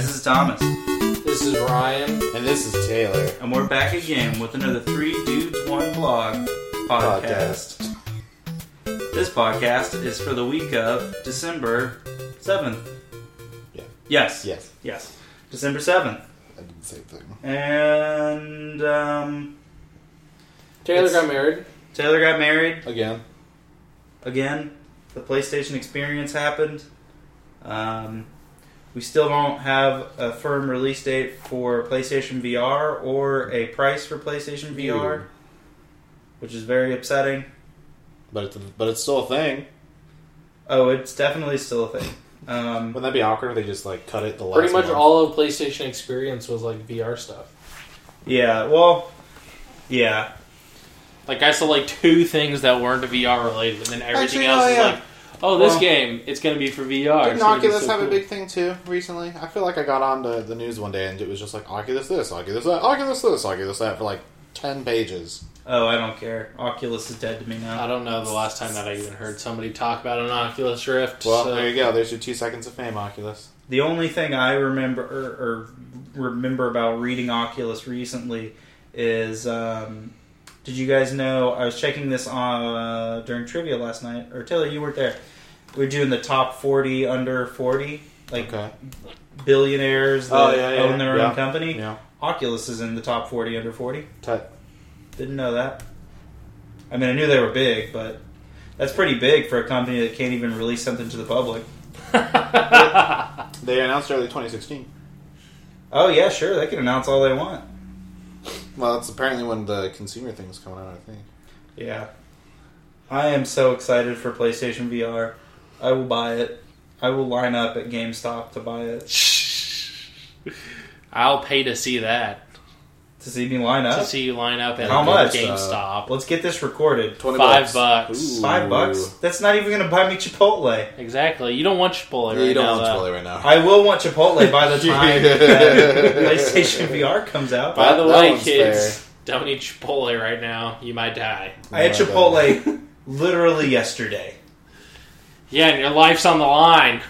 guys, this is Thomas, This is Ryan. And this is Taylor. and we're back again with another Three Dudes One Blog podcast. This podcast is for the week of December seventh. Yeah. Yes. Yes. Yes. December seventh, I did the same thing. and um, Taylor got married. Taylor got married Again. again. The PlayStation Experience happened. Um, we still don't have a firm release date for PlayStation VR or a price for PlayStation VR, which is very upsetting. But it's, but it's still a thing. Oh, it's definitely still a thing. Um, Wouldn't that be awkward if they just like cut it the last Pretty much month? all of PlayStation Experience was like VR stuff. yeah, well, yeah. Like I saw like two things that weren't VR related, and then everything Actually, else oh, is yeah. like, oh, this Well- game it's gonna be for VR. Didn't It's Oculus so have a big thing too recently? I feel like I got on the, the news one day and it was just like Oculus this, Oculus that, Oculus this, Oculus that for like ten pages. Oh, I don't care. Oculus is dead to me now. I don't know the last time that I even heard somebody talk about an Oculus Rift. Well, so- there you go. There's your two seconds of fame, Oculus. The only thing I remember or, or remember about reading Oculus recently is, um, did you guys know? I was checking this on uh, during trivia last night. Or Taylor, you weren't there. We are doing the top forty under forty, like Okay. billionaires that Oh, yeah, yeah, own their yeah. own company. Oculus is in the top forty under forty. Tut. Didn't know that. I mean, I knew they were big, but that's pretty big for a company that can't even release something to the public. They announced early 2016. Oh yeah, sure, they can announce all they want. Well, that's apparently when the consumer thing was coming out. I think. Yeah. I am so excited for PlayStation VR. I will buy it. I will line up at GameStop to buy it. I'll pay to see that. To see me line up? To see you line up at How much? GameStop. Let's get this recorded. Twenty Five bucks. Ooh. Five bucks? That's not even going to buy me Chipotle. exactly. You don't want Chipotle Yeah, right you don't now. want though. Chipotle right now. I will want Chipotle by the time that PlayStation VR comes out. By the That way, one's kids, don't eat Chipotle right now. You might die. I had Chipotle literally yesterday. Yeah, and your life's on the line.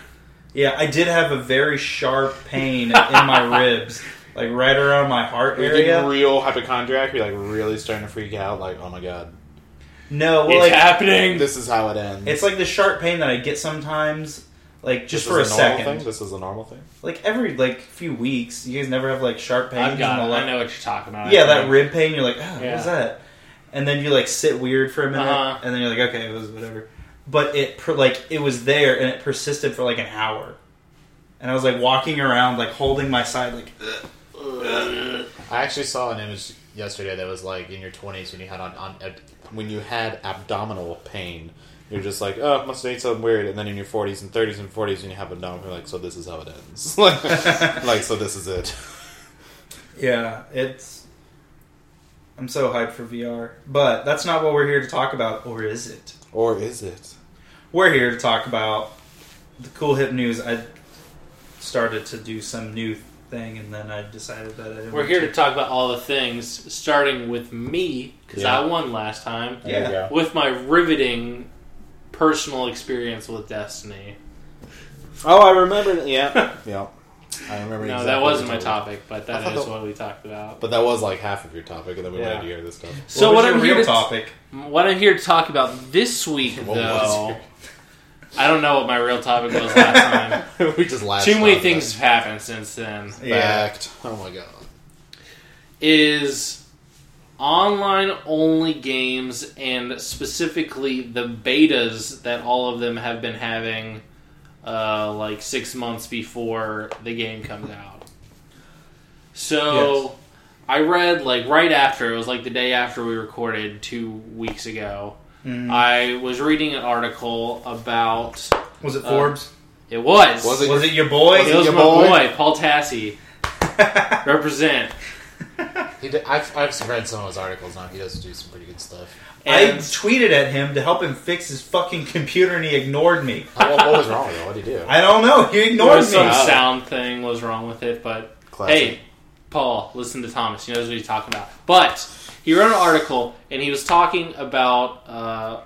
Yeah, I did have a very sharp pain in my ribs, like right around my heart You're area. getting real hypochondriac. You're like really starting to freak out. Like, oh my god, No, well, it's like happening. this is how it ends. it's like the sharp pain that I get sometimes, like just This for a, is normal second, Thing? This is a normal thing. like every like few weeks. You guys never have like sharp pain. I've got in it. I know what you're talking about. Yeah, that rib pain. You're like, oh, Yeah. what's that? And then you like sit weird for a minute, Uh-huh. and then you're like, okay, it was whatever. But it like it was there, and it persisted for like an hour. And I was like walking around, like holding my side, like. I actually saw an image yesterday that was like in your 20s when you had on, on ab- when you had abdominal pain. You're just like, oh, must have ate something weird. And then in your 40s and 30s and 40s, when you have abdominal, you're like, so this is how it ends. like, like, so this is it. Yeah, it's. I'm so hyped for VR, but that's not what we're here to talk about, or is it? Or is it? We're here to talk about the cool hip news. I started to do some new thing, and then I decided that I didn't. We're here to talk about all the things, starting with me because Yeah. I won last time There you go. with my riveting personal experience with Destiny. Oh, I remember. Yeah. yeah. I remember. No, exactly that wasn't you my told me. topic, but I that thought is that- what we talked about. But that was like half of your topic, and then we Yeah. wanted to hear this stuff. So What what, was I'm your here real to topic? what I'm here to talk about this week, What was though, your- I don't know what my real topic was last time. we just laughed. Too many things have happened since then. Yeah. Fact. Oh my god. Is online only games and specifically the betas that all of them have been having uh, like six months before the game comes out. So Yes. I read like right after it was like the day after we recorded two weeks ago. Mhm. I was reading an article about Was it uh, Forbes? it was Was it was it your boy? was it was your my boy? boy Paul Tassi represent. He did, I've, I've read some of his articles now. He does do some pretty good stuff. I tweeted at him to help him fix his fucking computer, and he ignored me. what, what was wrong with it? What did he do? I don't know. He there ignored was me. some Oh. sound thing was wrong with it, but Classic. hey, Paul, listen to Thomas. He knows what he's talking about. But he wrote an article and he was talking about. Uh,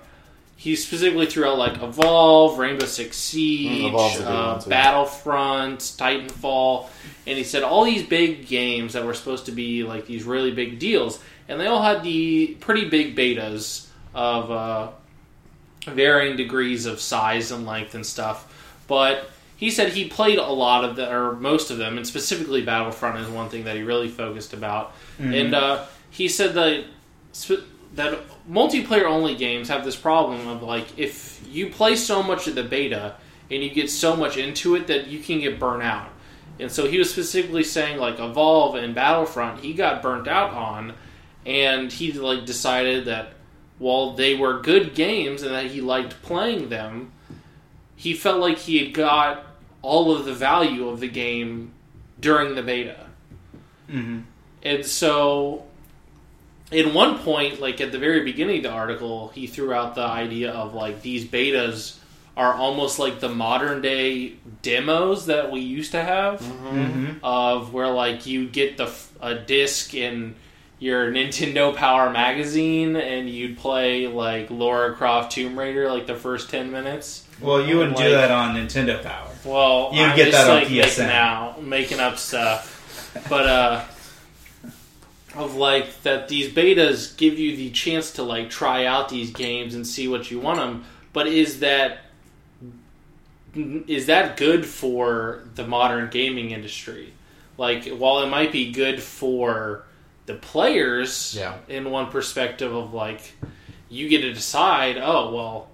he specifically threw out like Evolve, Rainbow Six Siege, Mm, uh. Battlefront, Titanfall, and he said all these big games that were supposed to be like these really big deals, and they all had the pretty big betas of uh, varying degrees of size and length and stuff. But he said he played a lot of the or most of them, and specifically Battlefront is one thing that he really focused about. And uh, he said that that multiplayer only games have this problem of like if you play so much of the beta and you get so much into it that you can get burnt out. And so he was specifically saying like Evolve and Battlefront he got burnt out on and he like decided that while they were good games and that he liked playing them, he felt like he had got all of the value of the game during the beta. hmm And so, in one point, like at the very beginning of the article, he threw out the idea of like these betas are almost like the modern day demos that we used to have, hmm of where like you get the a disc in your Nintendo Power magazine and you'd play like Laura Croft Tomb Raider like the first ten minutes. Well, you wouldn't do that on Nintendo Power. Well, You'd get just that on like PSN. making out, making up stuff, but uh, of like that these betas give you the chance to like try out these games and see what you want them. But is that is that good for the modern gaming industry? Like, while it might be good for the players, Yeah. in one perspective of like, you get to decide. Oh well,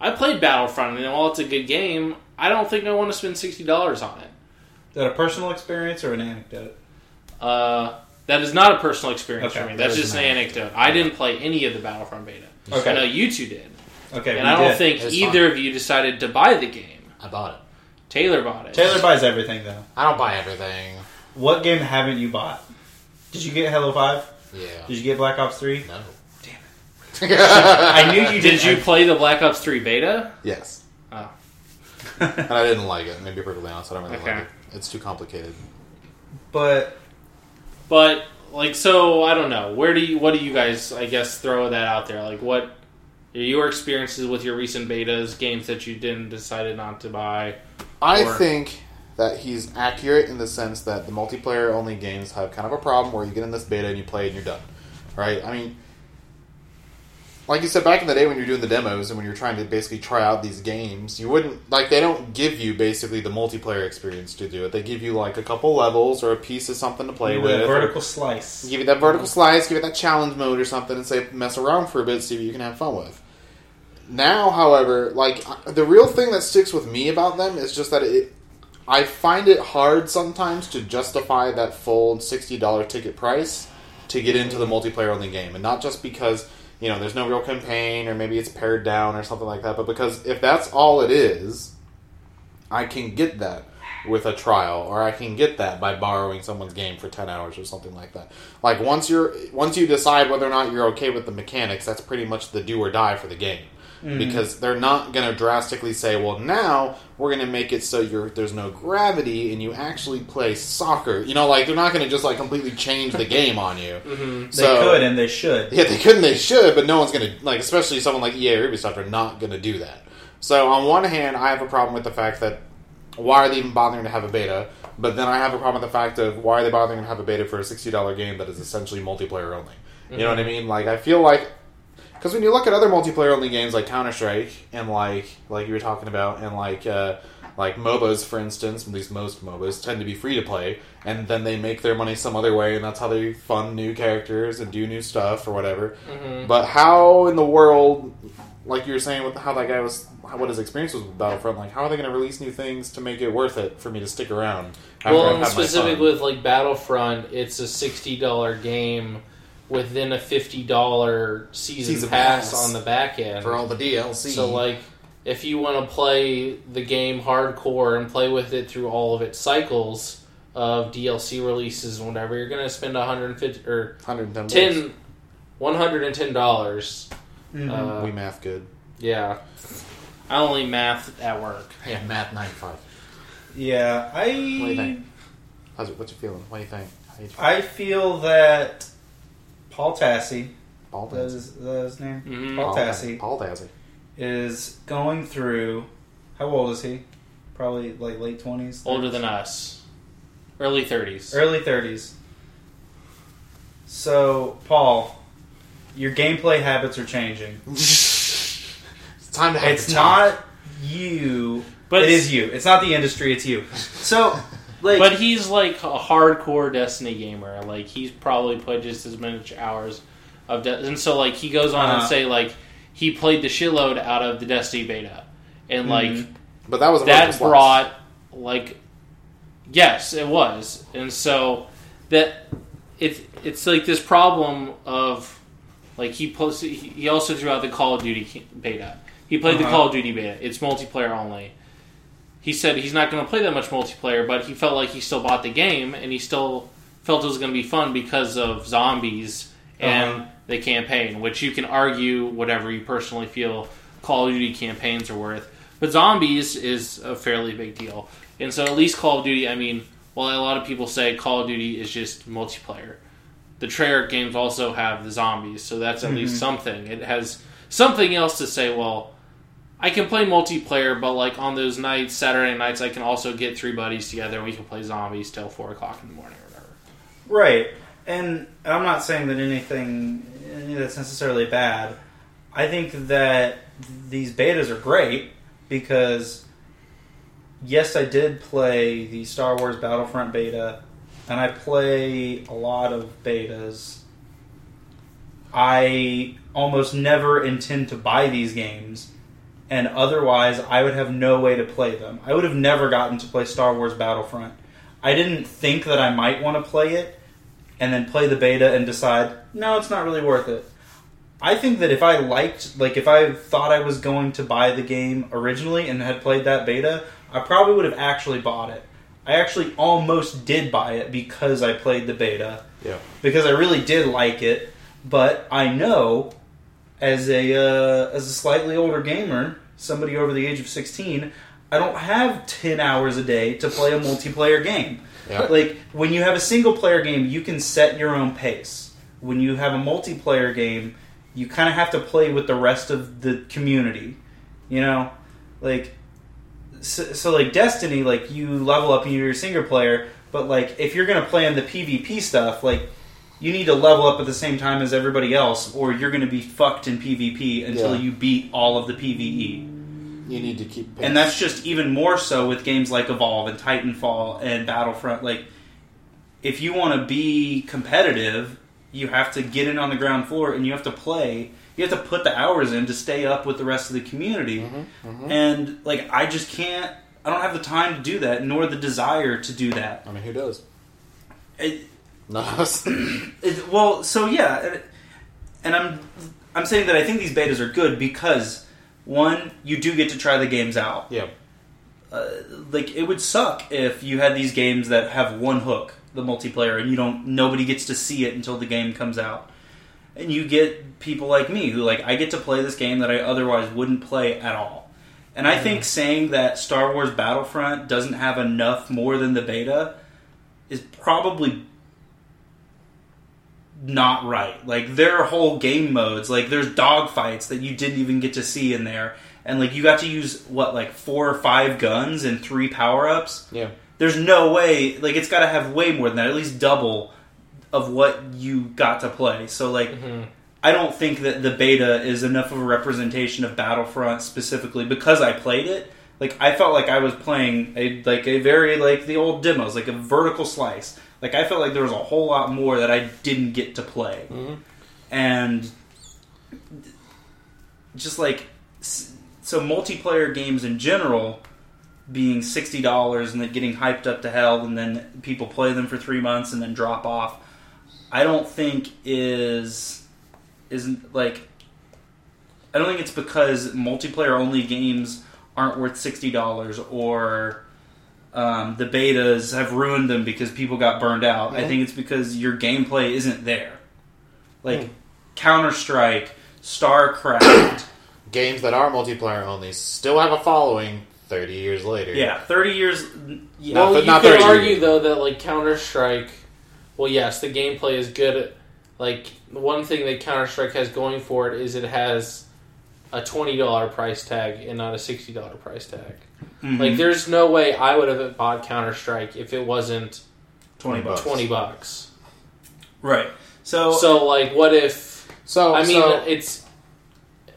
I played Battlefront, and while it's a good game, I don't think I want to spend sixty dollars on it. Is that a personal experience or an anecdote? Uh, that is not a personal experience Okay, for me. That's that is just an an anecdote. I didn't play any of the Battlefront beta. Okay. I know you two did, Okay, and I don't did. think It's either of you decided to buy the game. I bought it. Taylor bought it. Taylor buys everything though. I don't buy everything. What game haven't you bought? Did you get Halo Five? Yeah. Did you get Black Ops Three? No. Damn it! I knew you Did you play the Black Ops Three beta? yes. Oh. And I didn't like it. Maybe perfectly honest, I don't really Okay. like it. It's too complicated. but But like, so I don't know. Where do you? What do you guys? I guess throw that out there. Like, what are your experiences with your recent betas, games that you didn't decided not to buy? I Or- think that he's accurate in the sense that the multiplayer only games have kind of a problem where you get in this beta and you play and you're done. Right? I mean, like you said back in the day when you're doing the demos and when you're trying to basically try out these games, you wouldn't like they don't give you basically the multiplayer experience to do it. They give you like a couple levels or a piece of something to play with. or- vertical slice. give you that vertical slice, give it that challenge mode or something, and say mess around for a bit, see what you can have fun with. Now, however, like uh, the real thing that sticks with me about them is just that it, I find it hard sometimes to justify that full sixty dollar ticket price to get into the multiplayer only game, and not just because you know there's no real campaign or maybe it's pared down or something like that, but because if that's all it is, I can get that with a trial, or I can get that by borrowing someone's game for ten hours or something like that. Like once you're once you decide whether or not you're okay with the mechanics, that's pretty much the do or die for the game. Because they're not going to drastically say, "Well, now we're going to make it so you're there's no gravity and you actually play soccer." You know, like they're not going to just like completely change the game on you. Mm-hmm. They could and they should. Yeah, they could and they should, but no one's gonna like, especially someone like EA or Ubisoft are not gonna do that. So on one hand, I have a problem with the fact that why are they even bothering to have a beta? But then I have a problem with the fact of why are they bothering to have a beta for a sixty dollar game that is essentially multiplayer only? You know what I mean? Like I feel like because when you look at other multiplayer only games like Counter Strike and like like you were talking about and like uh, like MOBAs for instance, at least most MOBAs tend to be free to play, and then they make their money some other way, and that's how they fund new characters and do new stuff or whatever. Mm-hmm. But how in the world, like you were saying, with how that guy was, what his experience was with Battlefront, like how are they going to release new things to make it worth it for me to stick around? Well, I've and had my specific with like Battlefront, it's a sixty dollar game within a fifty dollar season, Season pass, pass. on the back end. for all the DLC. So like, if you want to play the game hardcore and play with it through all of its cycles of DLC releases and whatever, you're gonna spend 150 or 110 10 110 dollars. Mhm. Uh, we math good. yeah, I only math at work. Yeah, math 95. yeah, I What do you think? How's it, what's your feeling? What do you think? How you I feel that Paul Tassi, Paul Tassi. is, that his name? Mhm. Paul Paul Tassi. Paul Tassi. is going through. How old is he? Probably like late twenties. Older than us, early thirties. Early 30s. So, Paul, your gameplay habits are changing. it's time to have It's the talk. not you, But it is you. It's not the industry, it's you. So, like, But he's like a hardcore Destiny gamer. Like he's probably played just as many hours of De- and so like he goes on Uh-huh. and say like he played the shitload out of the Destiny beta, and like Mhm. But that was that versus once. brought like yes it was and so that it's it's like this problem of like he posted he he also threw out the call of duty beta he played the Uh-huh. call of duty beta it's multiplayer only he said he's not going to play that much multiplayer but he felt like he still bought the game and he still felt it was going to be fun because of zombies and Uh-huh. the campaign which you can argue whatever you personally feel call of duty campaigns are worth but zombies is a fairly big deal. And so at least Call of Duty, I mean, while a lot of people say Call of Duty is just multiplayer, the Treyarch games also have the zombies, so that's at least something. It has something else to say, well, I can play multiplayer, but like on those nights, Saturday nights, I can also get three buddies together and we can play zombies till four o'clock in the morning or whatever. Right. And I'm not saying that anything that's necessarily bad. I think that these betas are great because yes, I did play the Star Wars Battlefront beta and I play a lot of betas. I almost never intend to buy these games and otherwise I would have no way to play them. I would have never gotten to play Star Wars Battlefront. I didn't think that I might want to play it and then play the beta and decide, no, it's not really worth it. I think that if I liked, like, if I thought I was going to buy the game originally and had played that beta, I probably would have actually bought it. I actually almost did buy it because I played the beta, Yeah. because I really did like it. But I know, as a uh, as a slightly older gamer, somebody over the age of sixteen, I don't have ten hours a day to play a multiplayer game. Yeah. Like when you have a single player game, you can set your own pace. When you have a multiplayer game, you kind of have to play with the rest of the community. You know, like so, so like Destiny, like you level up and you're a single player, but like if you're gonna play in the PvP stuff, like you need to level up at the same time as everybody else, or you're gonna be fucked in PvP until Yeah. you beat all of the PvE. You need to keep. Pace. And that's just even more so with games like Evolve and Titanfall and Battlefront. Like, if you want to be competitive, you have to get in on the ground floor and you have to play. You have to put the hours in to stay up with the rest of the community. Mm-hmm, And, like, I just can't, I don't have the time to do that, nor the desire to do that. I mean, who does? It, No. it, well, so yeah, and, and I'm I'm saying that I think these betas are good because one, you do get to try the games out. yeah. uh, like it would suck if you had these games that have one hook, the multiplayer, and you don't nobody gets to see it until the game comes out. And you get people like me who like I get to play this game that I otherwise wouldn't play at all. And I think saying that Star Wars Battlefront doesn't have enough more than the beta is probably not right. Like there are whole game modes, like there's dogfights that you didn't even get to see in there, and like you got to use what like four or five guns and three power ups. Yeah. There's no way, like it's got to have way more than that, at least double of what you got to play. So like. Mm-hmm. I don't think that the beta is enough of a representation of Battlefront specifically because I played it. Like I felt like I was playing a like a very like the old demos, like a vertical slice. Like I felt like there was a whole lot more that I didn't get to play, Mhm. and just like so multiplayer games in general being sixty dollars and then getting hyped up to hell, and then people play them for three months and then drop off. I don't think is isn't like I don't think it's because multiplayer only games aren't worth sixty dollars or um, the betas have ruined them because people got burned out. I think it's because your gameplay isn't there. Like Hmm. Counter Strike, StarCraft. Games that are multiplayer only still have a following 30 years later. yeah, thirty years. Yeah, Not well, you not could 30 argue either. though that like Counter Strike. Well, yes, the gameplay is good. Like one thing that Counter Strike has going for it is it has a twenty dollar price tag and not a sixty dollar price tag. Mhm. Like, there's no way I would have bought Counter Strike if it wasn't twenty bucks. twenty bucks. Right. So, So, like, what if? So I mean, so- it's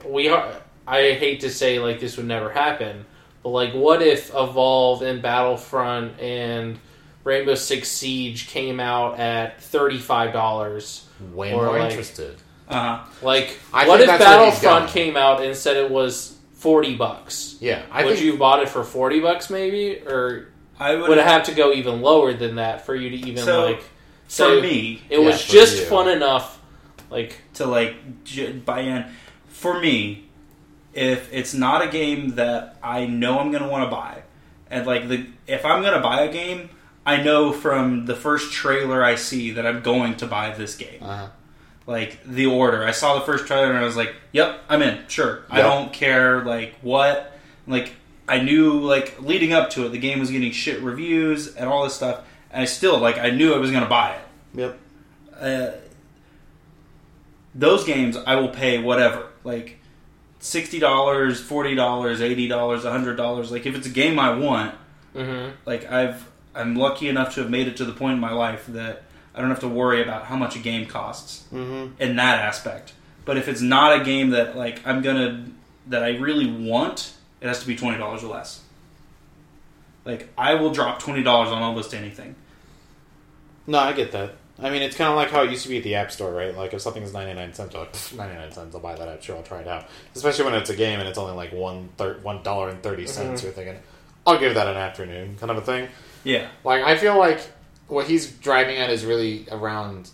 we are. I hate to say like this would never happen, but like, what if Evolve and Battlefront and Rainbow Six Siege came out at thirty five dollars? way more like- interested. uh, Like, I what if that's where he's Battlefront came out and said it was forty bucks? Yeah, I would think you have bought it for forty bucks maybe, or I would, would it have to go even lower than that for you to even So, like? for say me it Yeah, was for just you. fun enough. Like, to like j- buy in. For me, if it's not a game that I know I'm going to want to buy, and like the if I'm going to buy a game, I know from the first trailer I see that I'm going to buy this game. uh, Like the order, I saw the first trailer and I was like, "Yep, I'm in. Sure, I don't care like what." Like I knew like leading up to it, the game was getting shit reviews and all this stuff, and I still like I knew I was going to buy it yep. uh, those games I will pay whatever, like sixty dollars, forty dollars, eighty dollars, hundred dollars. Like if it's a game I want, mhm. like I've I'm lucky enough to have made it to the point in my life that I don't have to worry about how much a game costs Mm-hmm. in that aspect. But if it's not a game that like I'm gonna that I really want, it has to be twenty dollars or less. Like I will drop twenty dollars on almost anything. No, I get that. I mean, it's kind of like how it used to be at the App Store, right? Like, if something is 99 cents, you're like, "Pff, 99 cents, I'll buy that app. Sure, I'll try it out. Especially when it's a game and it's only like one thir- $1.30. cents. You're thinking, I'll give that an afternoon, kind of a thing. Yeah. Like, I feel like what he's driving at is really around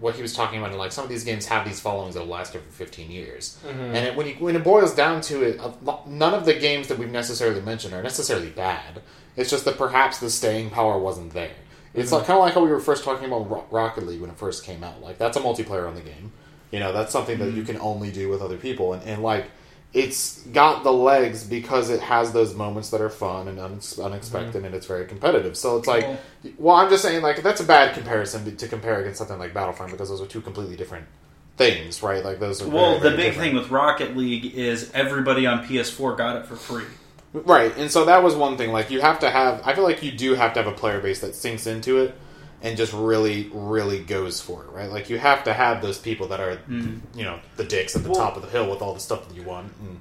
what he was talking about. Like, some of these games have these followings that will last over 15 years. Mm-hmm. And it, when, you, when it boils down to it, none of the games that we've necessarily mentioned are necessarily bad. It's just that perhaps the staying power wasn't there. It's like, mm-hmm. kind of like how we were first talking about Rocket League when it first came out. Like, that's a multiplayer on the game. You know, that's something that mm-hmm. you can only do with other people. And, and like, it's got the legs because it has those moments that are fun and unex- unexpected mm-hmm. and it's very competitive. So it's like, Well- well, I'm just saying, like, that's a bad comparison to, to compare against something like Battlefront because those are two completely different things, right? Like, those are Well, very, the big different. thing with Rocket League is everybody on PS4 got it for free. Right, and so that was one thing. Like, you have to have, I feel like you do have to have a player base that sinks into it and just really, really goes for it, right? Like, you have to have those people that are, mm. you know, the dicks at the Well- top of the hill with all the stuff that you want. And,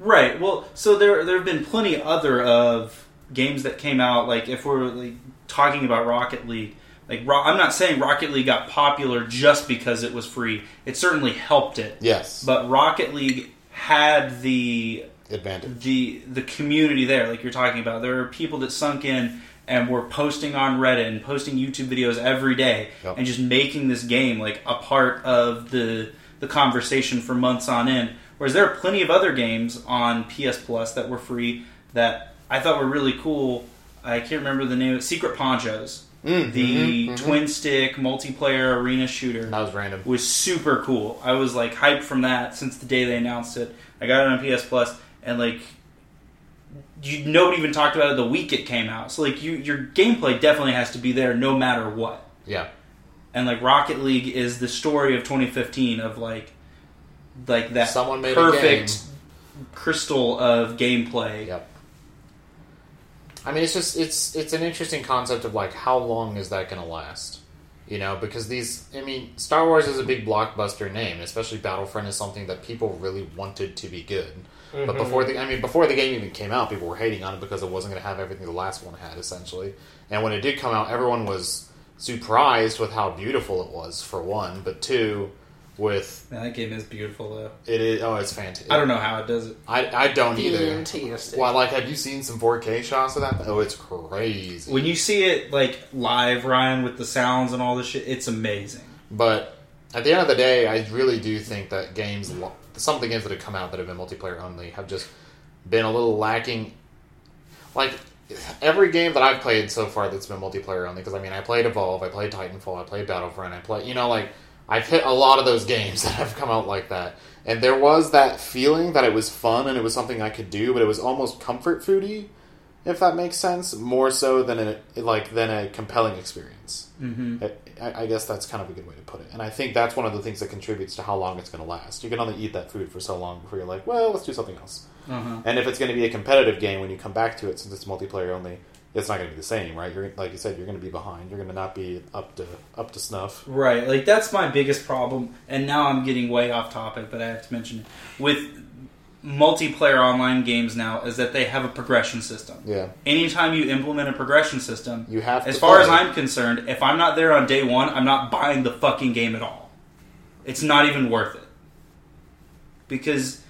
Right. Well, so there there have been plenty other of games that came out. Like if we're like talking about Rocket League, like Ro- I'm not saying Rocket League got popular just because it was free. It certainly helped it. yes, But Rocket League had the advantage. the the community there, like you're talking about. There are people that sunk in and were posting on Reddit and posting YouTube videos every day Yep. and just making this game like a part of the the conversation for months on end. Whereas there are plenty of other games on PS Plus that were free that I thought were really cool. I can't remember the name. Secret Ponchos, Mm, the mhm, mhm. twin stick multiplayer arena shooter That was random. was super cool. I was like hyped from that since the day they announced it. I got it on PS Plus, and like you, nobody even talked about it the week it came out. So like you, your gameplay definitely has to be there no matter what. Yeah. And like Rocket League is the story of 2015 of like like that Someone made perfect crystal of gameplay. Yep. I mean, it's just it's it's an interesting concept of like how long is that going to last? You know, because these I mean, Star Wars is a big blockbuster name, especially Battlefront is something that people really wanted to be good. But mm-hmm. before the I mean, before the game even came out, people were hating on it because it wasn't going to have everything the last one had essentially. And when it did come out, everyone was surprised with how beautiful it was for one, but two with Man, that game is beautiful though. it is oh, it's fantastic. I don't know how it does it. I, I don't either. Fantastic. Well, like, have you seen some 4K shots of that? Oh, it's crazy. When you see it like live, Ryan, with the sounds and all this shit, it's amazing. But at the end of the day, I really do think that games, lo- some of the games that have come out that have been multiplayer only, have just been a little lacking. Like every game that I've played so far that's been multiplayer only, because I mean, I played Evolve, I played Titanfall, I played Battlefront, I play, you know, like I've hit a lot of those games that have come out like that, and there was that feeling that it was fun and it was something I could do, but it was almost comfort foody. If that makes sense. More so than a like than a compelling experience. hmm I, I guess that's kind of a good way to put it. And I think that's one of the things that contributes to how long it's going to last. You can only eat that food for so long before you're like, well, let's do something else. Uh-huh. And if it's going to be a competitive game when you come back to it, since it's multiplayer only, it's not going to be the same, right? You're like you said, you're going to be behind. You're going to not be up to up to snuff. Right, like that's my biggest problem. And now I'm getting way off topic, but I have to mention it with multiplayer online games now is that they have a progression system. Yeah, Anytime you implement a progression system, you have. as far as. I'm concerned, if I'm not there on day one, I'm not buying the fucking game at all. It's not even worth it. Because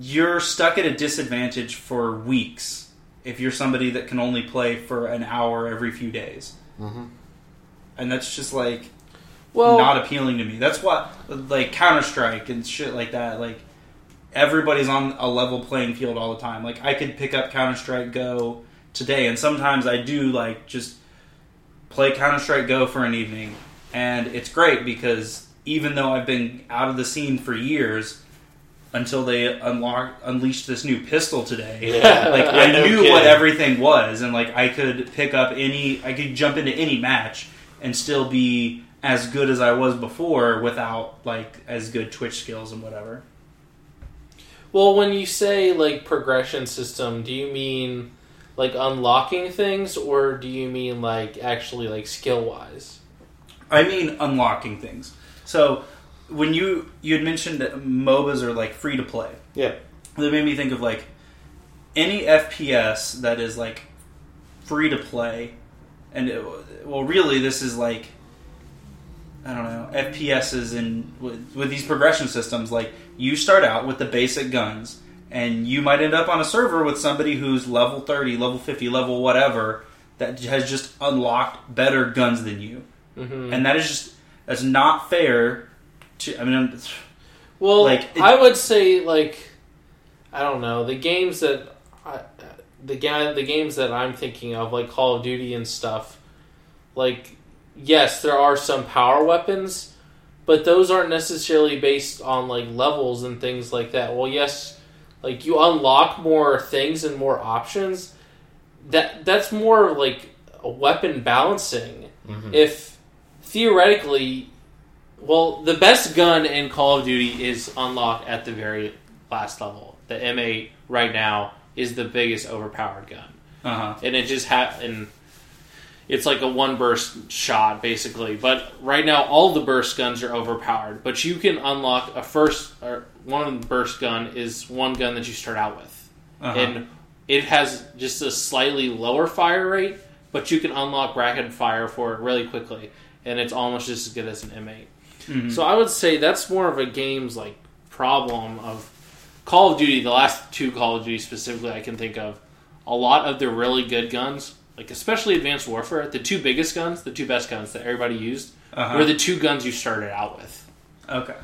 you're stuck at a disadvantage for weeks if you're somebody that can only play for an hour every few days. Mhm. And that's just like Well, not appealing to me. That's why, like Counter Strike and shit like that. Like everybody's on a level playing field all the time. Like I could pick up Counter Strike Go today, and sometimes I do like just play Counter Strike Go for an evening, and it's great because even though I've been out of the scene for years. Until they unlock unleashed this new pistol today, Yeah. like I no knew kidding. what everything was, and like I could pick up any, I could jump into any match and still be as good as I was before without like as good Twitch skills and whatever. Well, when you say like progression system, do you mean like unlocking things, or do you mean like actually like skill wise? I mean unlocking things. So when you you had mentioned that MOBAs are like free to play, Yeah, that made me think of like any FPS that is like free to play, and it, well, really, this is like I don't know FPSs and with, with these progression systems. Like you start out with the basic guns, and you might end up on a server with somebody who's level thirty, level fifty, level whatever that has just unlocked better guns than you, Mm-hmm. and that is just that's not fair. To I mean. it's- Well, Like, it- I would say like I don't know the games that I, the ga- the games that I'm thinking of like Call of Duty and stuff. Like yes, there are some power weapons, but those aren't necessarily based on like levels and things like that. Well, yes, like you unlock more things and more options. That that's more like a weapon balancing. Mhm. If theoretically well, the best gun in Call of Duty is unlocked at the very last level. The M8 right now is the biggest overpowered gun, uh-huh. and it just ha- and it's like a one burst shot basically. But right now, all the burst guns are overpowered. But you can unlock a first or one burst gun is one gun that you start out with, Uh-huh. and it has just a slightly lower fire rate, but you can unlock rapid fire for it really quickly, and it's almost just as good as an M8. Mhm. So I would say that's more of a game's like problem of Call of Duty. The last two Call of Duty specifically, I can think of a lot of the really good guns, like especially Advanced Warfare. The two biggest guns, the two best guns that everybody used, Uh-huh. were the two guns you started out with. Okay.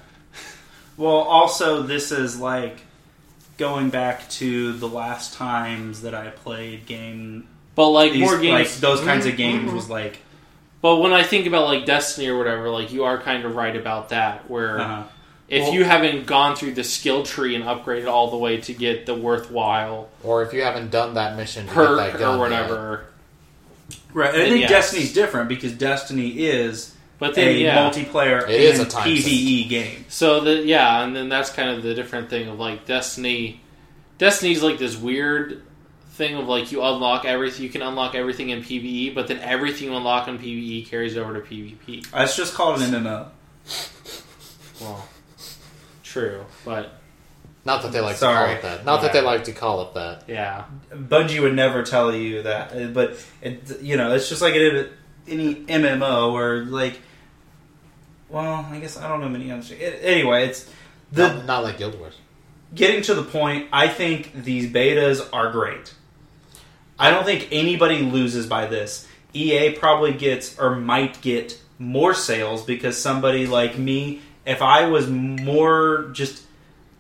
Well, also, this is like going back to the last times that I played game. But like These, more games, like those kinds of games mhm. was like. But when I think about like Destiny or whatever, like you are kind of right about that. Where Uh-huh. if Well- you haven't gone through the skill tree and upgraded all the way to get the worthwhile or if you haven't done that mission to perk get that gun or yet. Whatever, Right. And I think yes. Destiny's different because Destiny is but then a yeah, multiplayer It is a time PVE game. So the yeah, and then that's kind of the different thing of like Destiny. Destiny's like this weird thing of like you unlock everything. You can unlock everything in PVE, but then everything you unlock in PVE carries over to PvP. Let's just call it an MMO. Well, true, but Not that they like to call it that. Not that they like to call it that. yeah, Bungie would never tell you that, uh, but it, you know, it's just like it, any MMO or like. Well, I guess I don't know many other. It, anyway, it's the not, not like Guild Wars. getting to the point, I think these betas are great. I don't think anybody loses by this. EA probably gets or might get more sales because somebody like me, if I was more just,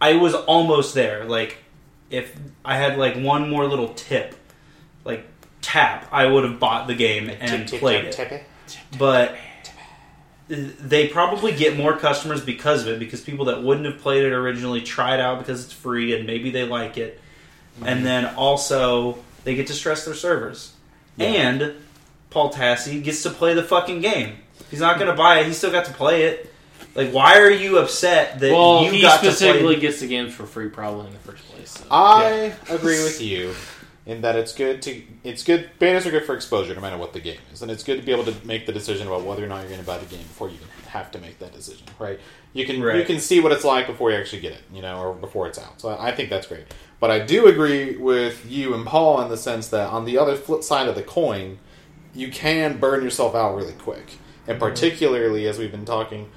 I was almost there. Like, if I had like one more little tip, like tap, I would have bought the game and played it but they probably get more customers because of it because people that wouldn't have played it originally try it out because it's free and maybe they like it and then also they get to stress their servers, Yeah. and Paul Tassi gets to play the fucking game. He's not going to buy it. He still got to play it. Like, why are you upset that well, you he got to specifically play? gets the games for free, probably in the first place. So. I agree with you in that it's good to it's good banners are good for exposure no matter what the game is, and it's good to be able to make the decision about whether or not you're going to buy the game before you even have to make that decision. Right? You can you can see what it's like before you actually get it, you know, or before it's out. So I I think that's great. But I do agree with you and Paul in the sense that on the other flip side of the coin, you can burn yourself out really quick, and mm-hmm. particularly as we've been talking,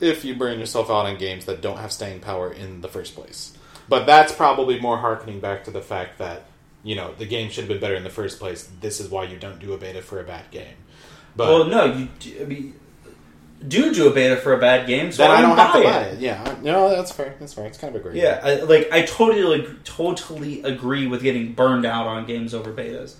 if you burn yourself out on games that don't have staying power in the first place. But that's probably more harkening back to the fact that you know the game should have been better in the first place. This is why you don't do a beta for a bad game. But well, no, you. d- I mean, do do a beta for a bad game, so then I don't have to buy buy it. it. Yeah, no, that's fair. That's fair. It's kind of a great. Yeah, I, like I totally, totally agree with getting burned out on games over betas.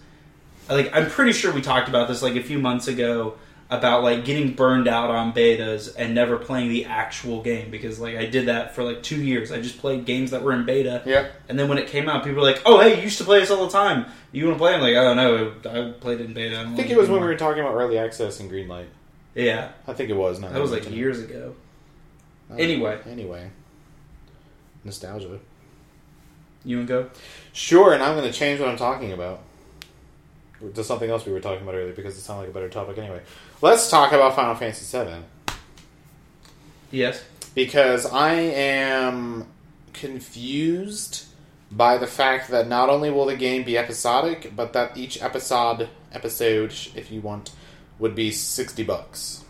Like I'm pretty sure we talked about this like a few months ago about like getting burned out on betas and never playing the actual game because like I did that for like two years. I just played games that were in beta, Yeah. and then when it came out, people were like, "Oh, hey, you used to play this all the time. You want to play?" I'm like, "Oh no, I played it in beta." I think it was when we were talking about early access and Greenlight. Yeah, I think it was. Not that was like years ago. Oh, Anyway. Anyway. Nostalgia. You and go. Sure, and I'm going to change what I'm talking about to something else we were talking about earlier because it sounded like a better topic anyway. Let's talk about Final Fantasy VII Yes. because I am confused by the fact that not only will the game be episodic, but that each episode episode, if you want, would be sixty bucks.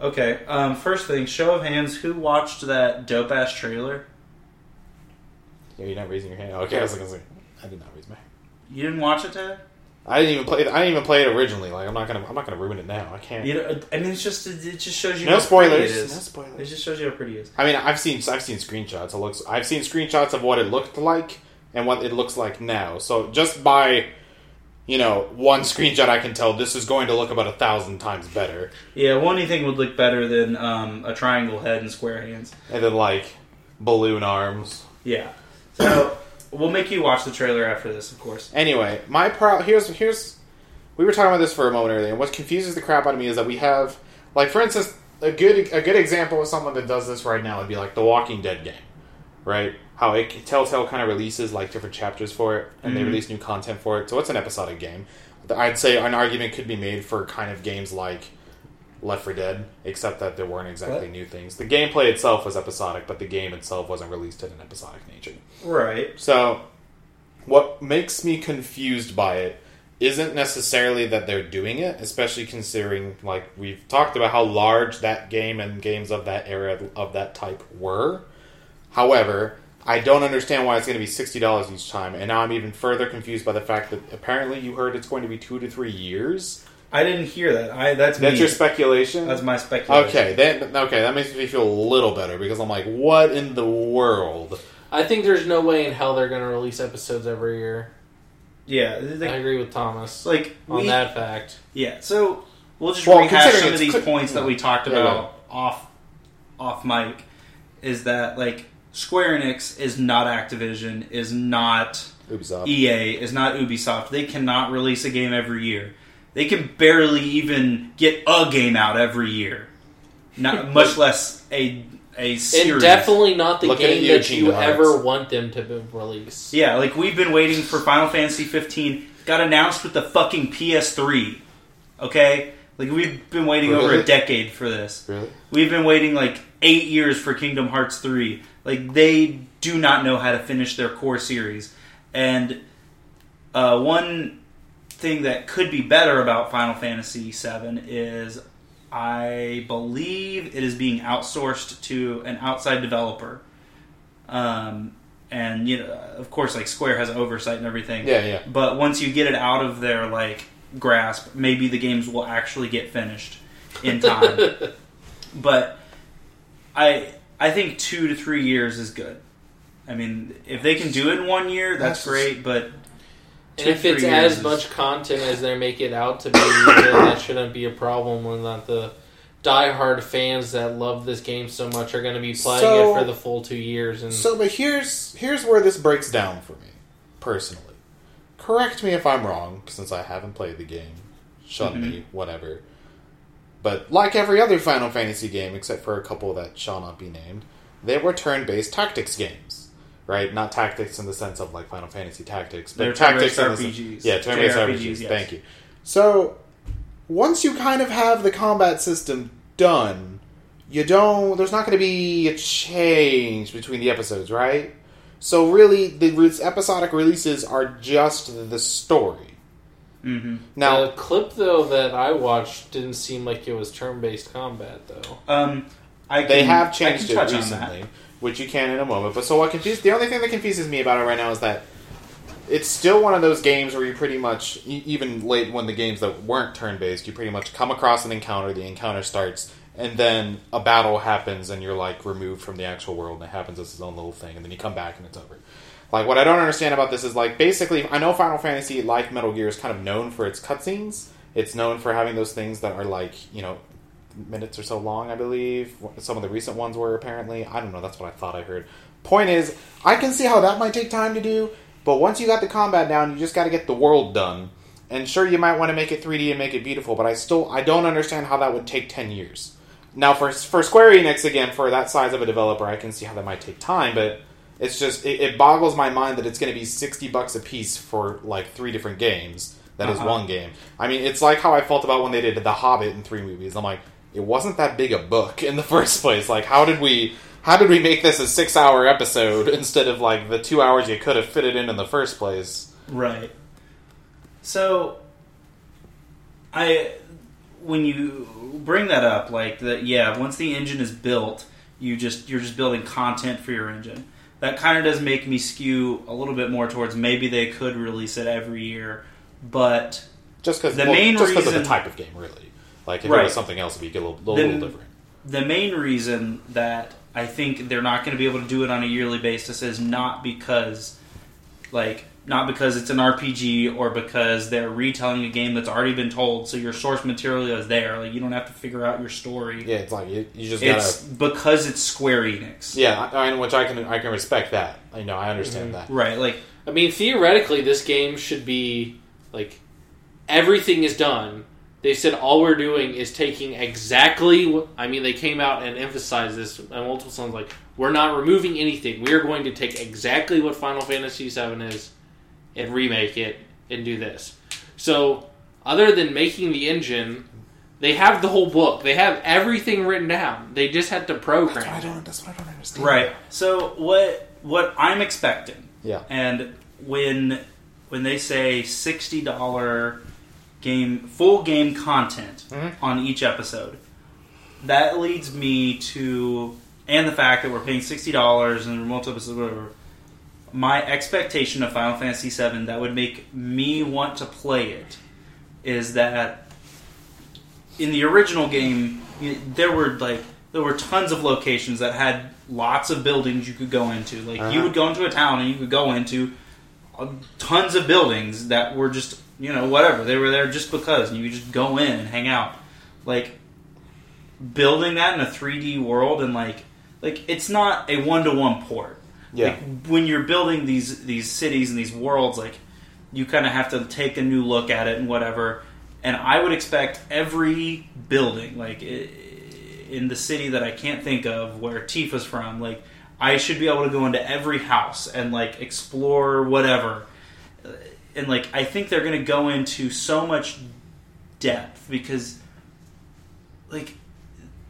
Okay. Um, first thing, show of hands, who watched that dope ass trailer? Yeah, you're not raising your hand. Okay, I was to say I did not raise my hand. You didn't watch it, Ted? I didn't even play. It, I didn't even play it originally. Like I'm not gonna. I'm not gonna ruin it now. I can't. You know, I mean, it's just it just shows you no how pretty spoilers. It, is. No spoilers. it just shows you how pretty it is. I mean, I've seen. I've seen screenshots. It looks. I've seen screenshots of what it looked like and what it looks like now. So just by, you know, one screenshot, I can tell this is going to look about a thousand times better. Yeah, one anything would look better than um, a triangle head and square hands. And then like balloon arms. Yeah. So we'll make you watch the trailer after this, of course. Anyway, my pro here's here's we were talking about this for a moment earlier, and what confuses the crap out of me is that we have like for instance a good a good example of someone that does this right now would be like the Walking Dead game, right? How it Telltale kind of releases like different chapters for it, and they Mhm. release new content for it. So it's an episodic game. I'd say an argument could be made for kind of games like Left 4 Dead, except that there weren't exactly What? new things. The gameplay itself was episodic, but the game itself wasn't released in an episodic nature. Right. So, what makes me confused by it isn't necessarily that they're doing it, especially considering, like, we've talked about how large that game and games of that era of that type were. However, I don't understand why it's going to be $60 each time, and now I'm even further confused by the fact that apparently you heard it's going to be two to three years. I didn't hear that. I that's That's me. your speculation? that's my speculation. Okay, then okay, that makes me feel a little better because I'm like, what in the world? I think there's no way in hell they're going to release episodes every year. Yeah. I agree with Thomas like on we, that fact. Yeah, so we'll just Well, rehash some of these cl- points that we talked Yeah, about off off mic. Is that like Square Enix is not Activision, is not Ubisoft. EA, is not Ubisoft. They cannot release a game every year. They can barely even get a game out every year. Not much less a a And series. definitely not the Looking game you, that you Hearts. ever want them to be release. Yeah, like we've been waiting for Final Fantasy 15. Got announced with the fucking PS3. Okay, like we've been waiting over a decade for this. Really? We've been waiting like eight years for Kingdom Hearts 3. Like, they do not know how to finish their core series. And uh, one thing that could be better about Final Fantasy VII is I believe it is being outsourced to an outside developer. Um, and, you know, of course, like, Square has oversight and everything. Yeah, yeah. But once you get it out of their, like, grasp, maybe the games will actually get finished in time. but I I think two to three years is good. I mean, if they can do it in one year, that's That's- great. But And two, if it's years as is- much content as they make it out to be, then that shouldn't be a problem. When not the diehard fans that love this game so much are going to be playing So- it for the full two years. And So, but here's here's where this breaks down for me personally. correct me if I'm wrong, since I haven't played the game. Shun mm-hmm. me, whatever. But like every other Final Fantasy game, except for a couple that shall not be named, they were turn-based tactics games, right? Not tactics in the sense of like Final Fantasy Tactics, but They're tactics turn-based in the sen- RPGs. yeah, turn-based JRPGs, RPGs. yes. Thank you. So once you kind of have the combat system done, you don't. There's not going to be a change between the episodes, right? So really, the re- episodic releases are just the story. hmm Now, the clip though that I watched didn't seem like it was turn-based combat though. Um, I can, they have I changed can it touch on recently, which you can in a moment. But so what confused? The only thing that confuses me about it right now is that it's still one of those games where you pretty much, even late when the games that weren't turn based, you pretty much come across an encounter. The encounter starts, and then a battle happens, and you're like removed from the actual world, and it happens as its own little thing, and then you come back and it's over. Like what I don't understand about this is like basically I know Final Fantasy like Metal Gear is kind of known for its cutscenes. It's known for having those things that are like you know minutes or so long, I believe. Some of the recent ones were apparently. I don't know. That's what I thought I heard. Point is, I can see how that might take time to do, but once you got the combat down, you just got to get the world done. And sure, you might want to make it 3D and make it beautiful, but I still I don't understand how that would take 10 years. Now, for for Square Enix again, for that size of a developer, I can see how that might take time, but it's just it, it boggles my mind that it's going to be 60 bucks a piece for like three different games. That is Uh-huh. one game. I mean, it's like how I felt about when they did The Hobbit in three movies. I'm like, it wasn't that big a book in the first place. Like, how did we how did we make this a six hour episode instead of like the two hours you could have fitted in in the first place? Right. So, I when you bring that up, like that, yeah. Once the engine is built, you just you're just building content for your engine. That kind of does make me skew a little bit more towards maybe they could release it every year, but Just because The main just because of the type of game, really. Like if it was something else, it'd be a little, a Then- little different. the main reason that I think they're not going to be able to do it on a yearly basis is not because, like, not because it's an RPG or because they're retelling a game that's already been told. So your source material is there. Like you don't have to figure out your story. Yeah, it's like you, you just gotta. It's because it's Square Enix. Yeah, I, I, which I can I can respect that. I know I understand Mm-hmm. that. Right. Like I mean, theoretically, this game should be like everything is done. They said all we're doing is taking exactly. What, I mean, they came out and emphasized this on multiple times. Like, we're not removing anything. We are going to take exactly what Final Fantasy VII is and remake it and do this. So, other than making the engine, they have the whole book. They have everything written down. They just had to program. I don't. That's what I don't understand. right. So what what I'm expecting Yeah. And when when they say sixty dollar game full game content Mhm. on each episode, that leads me to and the fact that we're paying sixty dollars and multiple episodes, whatever. My expectation of Final Fantasy VII that would make me want to play it is that in the original game there were like there were tons of locations that had lots of buildings you could go into. Like you Uh-huh. would go into a town and you could go into uh, tons of buildings that were just you know whatever they were there just because and you could just go in and hang out. Like building that in a 3D world and like like it's not a one to one port. Yeah. Like, when you're building these these cities and these worlds, like you kind of have to take a new look at it and whatever. And I would expect every building, like in the city that I can't think of where Tifa's from, like I should be able to go into every house and like explore whatever. And like I think they're going to go into so much depth because like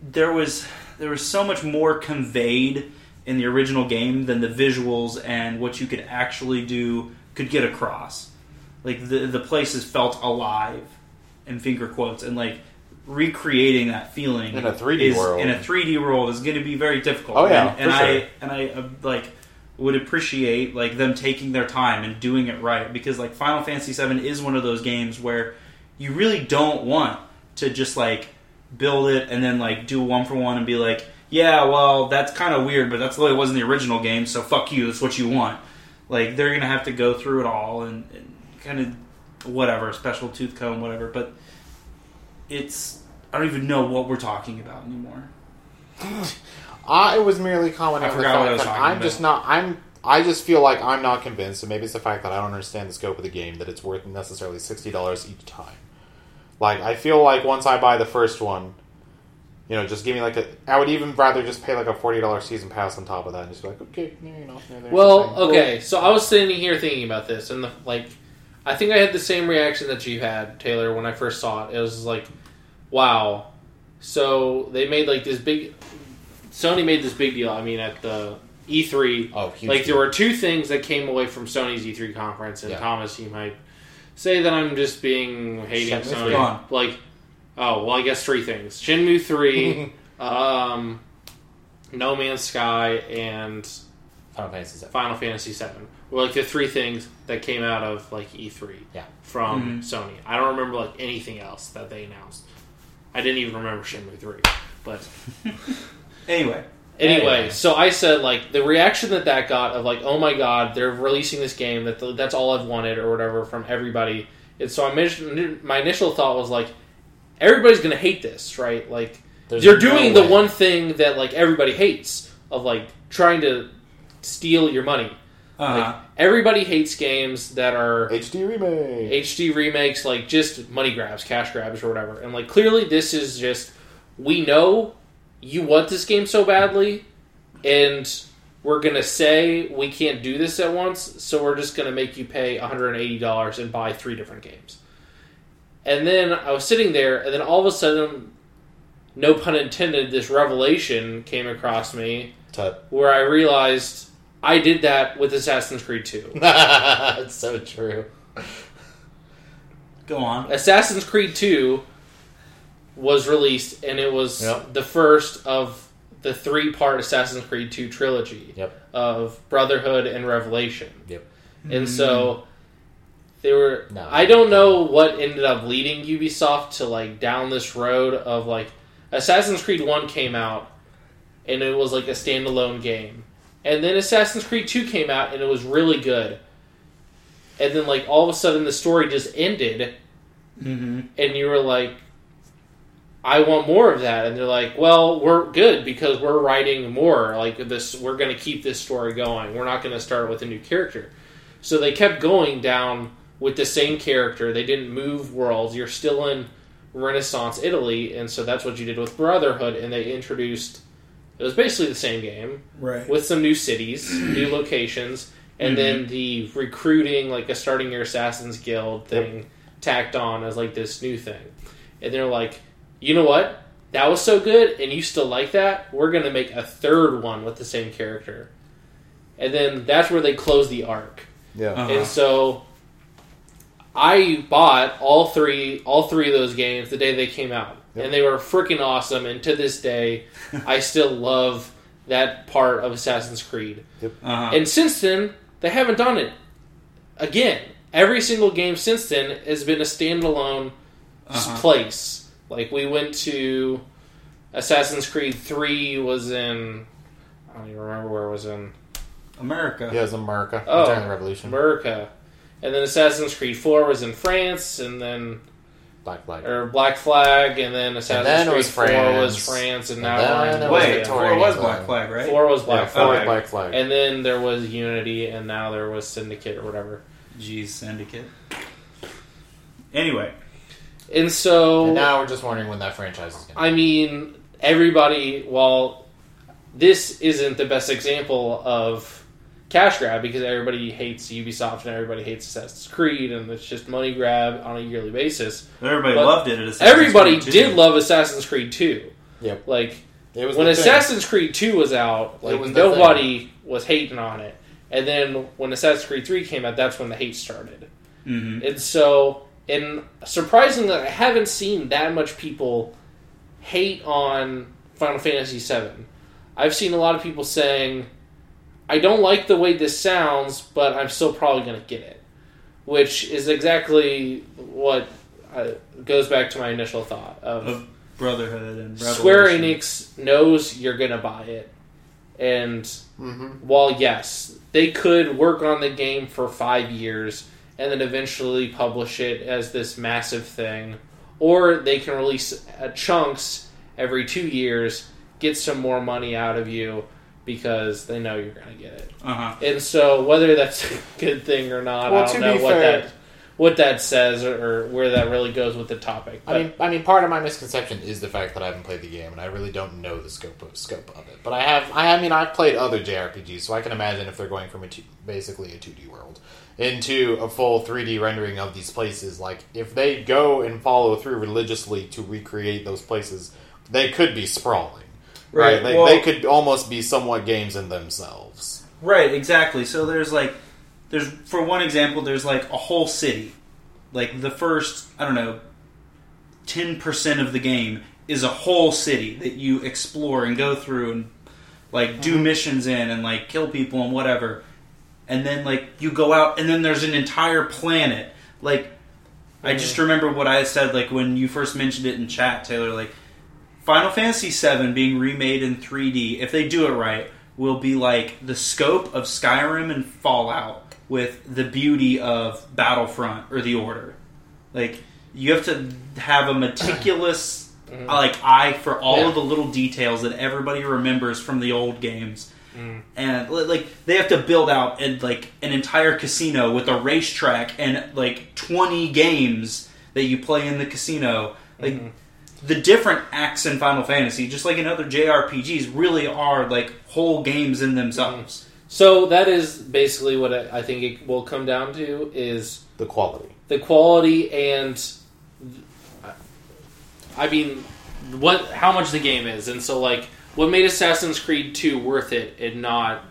there was there was so much more conveyed in the original game than the visuals and what you could actually do could get across. Like the the places felt alive in finger quotes and like recreating that feeling In a 3D is, world. in a 3D world is going to be very difficult. Oh, yeah, and, and I sure. and I uh, like would appreciate like them taking their time and doing it right because like Final Fantasy VII is one of those games where you really don't want to just like build it and then like do one for one and be like, yeah, well that's kind of weird, but that's the way it was in the original game, so fuck you, that's what you want. Like they're gonna have to go through it all and, and kind of whatever special tooth comb, whatever. But it's I don't even know what we're talking about anymore. I was merely commenting I on the forgot what I fact was that talking I'm about. just not. I'm I just feel like I'm not convinced, and maybe it's the fact that I don't understand the scope of the game that it's worth necessarily sixty dollars each time. Like I feel like once I buy the first one, you know, just give me like a. I would even rather just pay like a forty dollars season pass on top of that, and just be like, okay, you know, there's Well, the thing. okay, so I was sitting here thinking about this, and the, like, I think I had the same reaction that you had, Taylor, when I first saw it. It was like, wow. So they made like this big. Sony made this big deal. I mean, at the E3, oh, huge like there were two things that came away from Sony's E3 conference, and Yeah. Thomas, you might say that I'm just being hating Shenmue Sony. three. Like, oh well, I guess three things: Shenmue three, um, No Man's Sky, and Final Fantasy VII. Final Fantasy VII were like the three things that came out of like E3 Yeah. from Mhm. Sony. I don't remember like anything else that they announced. I didn't even remember Shenmue three, but Anyway, Anyway, Anyway. so I said like the reaction that that got of like, oh my god, they're releasing this game that that's all I've wanted or whatever from everybody. And so I mentioned my initial thought was like, everybody's gonna hate this, right? Like There's you're no doing the one thing that like everybody hates of like trying to steal your money. uh, Like everybody hates games that are HD remake. HD remakes, like just money grabs, cash grabs, or whatever. And like clearly, this is just we know you want this game so badly, and we're gonna say we can't do this at once, so we're just gonna make you pay one hundred and eighty dollars and buy three different games. And then I was sitting there, and then all of a sudden, no pun intended, this revelation came across me Tut. where I realized I did that with Assassin's Creed Two. That's so true. go on. Assassin's Creed 2 was released, and it was Yep. the first of the three part Assassin's Creed 2 trilogy Yep. of Brotherhood and Revelation. Yep. And so they were. No. I don't know what ended up leading Ubisoft to like down this road of like Assassin's Creed 1 came out, and it was like a standalone game. And then Assassin's Creed 2 came out, and it was really good. And then, like, all of a sudden, the story just ended, Mm-hmm. and you were like, I want more of that. And they're like, well, we're good because we're writing more. Like, this, we're going to keep this story going. We're not going to start with a new character. So they kept going down with the same character. They didn't move worlds. You're still in Renaissance Italy, and so that's what you did with Brotherhood. And they introduced it was basically the same game Right. with some new cities, new locations, and mm-hmm. then the recruiting, like a starting your Assassin's Guild thing, tacked on as like this new thing. And they're like, you know what? That was so good, and you still like that? We're going to make a third one with the same character. And then that's where they close the arc. Yeah. Uh-huh. And so I bought all three all three of those games the day they came out. Yep. And they were freaking awesome and to this day I still love that part of Assassin's Creed. Uh-huh. And since then, they haven't done it again. Every single game since then has been a standalone Uh-huh. place. Like we went to Assassin's Creed 3 was in I don't even remember where it was in. America. Yeah, it was America Oh. during the Revolution. America. And then Assassin's Creed 4 was in France, and then Black Flag. or Black Flag, and then Assassin's then Creed was 4 was France. France, and And now then we're in Wait, India. Four was Black Flag, right? 4 was Black yeah, Flag. four was Black Flag. And then there was Unity, and now there was Syndicate or whatever. Jeez, Syndicate. Anyway, And so, And now we're just wondering when that franchise is going to I mean, everybody, while this isn't the best example of cash grab because everybody hates Ubisoft and everybody hates Assassin's Creed, and it's just money grab on a yearly basis. everybody But loved it. At Assassin's Everybody Creed did 2. love Assassin's Creed 2. Yep. Like, It was when the thing. Assassin's Creed 2 was out, like was the nobody was hating on it. And then when Assassin's Creed 3 came out, that's when the hate started. Mhm. And so, and surprisingly, I haven't seen that much people hate on Final Fantasy VII. I've seen a lot of people saying, I don't like the way this sounds, but I'm still probably going to get it. Which is exactly what uh, goes back to my initial thought of Of Brotherhood and Revelation. Square Enix knows you're gonna buy it, and Mhm. while yes, they could work on the game for five years and then eventually publish it as this massive thing, or they can release uh, chunks every two years, get some more money out of you because they know you're going to get it. Uh huh. And so, whether that's a good thing or not, Well, I don't know what fair- that what that says or, or where that really goes with the topic. But I mean, I mean, part of my misconception is the fact that I haven't played the game and I really don't know the scope of scope of it. But I have, I, I mean, I've played other JRPGs, so I can imagine if they're going from a two, basically a two D world into a full three D rendering of these places. Like, if they go and follow through religiously to recreate those places, they could be sprawling, right? Right, Like, well- they could almost be somewhat games in themselves. Right, exactly. So there's like, there's for one example, there's like a whole city. Like the first, I don't know, ten percent of the game is a whole city that you explore and go through and like do mm-hmm. missions in and like kill people and whatever. And then like you go out and then there's an entire planet. Like I just remember what I said like when you first mentioned it in chat, Taylor, like Final Fantasy VII being remade in 3D, if they do it right, will be like the scope of Skyrim and Fallout with the beauty of Battlefront or The Order. Like you have to have a meticulous mm-hmm. like eye for all Yeah. of the little details that everybody remembers from the old games. Mm. And like they have to build out and like an entire casino with a racetrack and like 20 games that you play in the casino. Like the different acts in Final Fantasy, just like in other JRPGs, really are like whole games in themselves. so that is basically what I, I think it will come down to is The quality. the quality and I mean what how much the game is and so like what made Assassin's Creed 2 worth it and not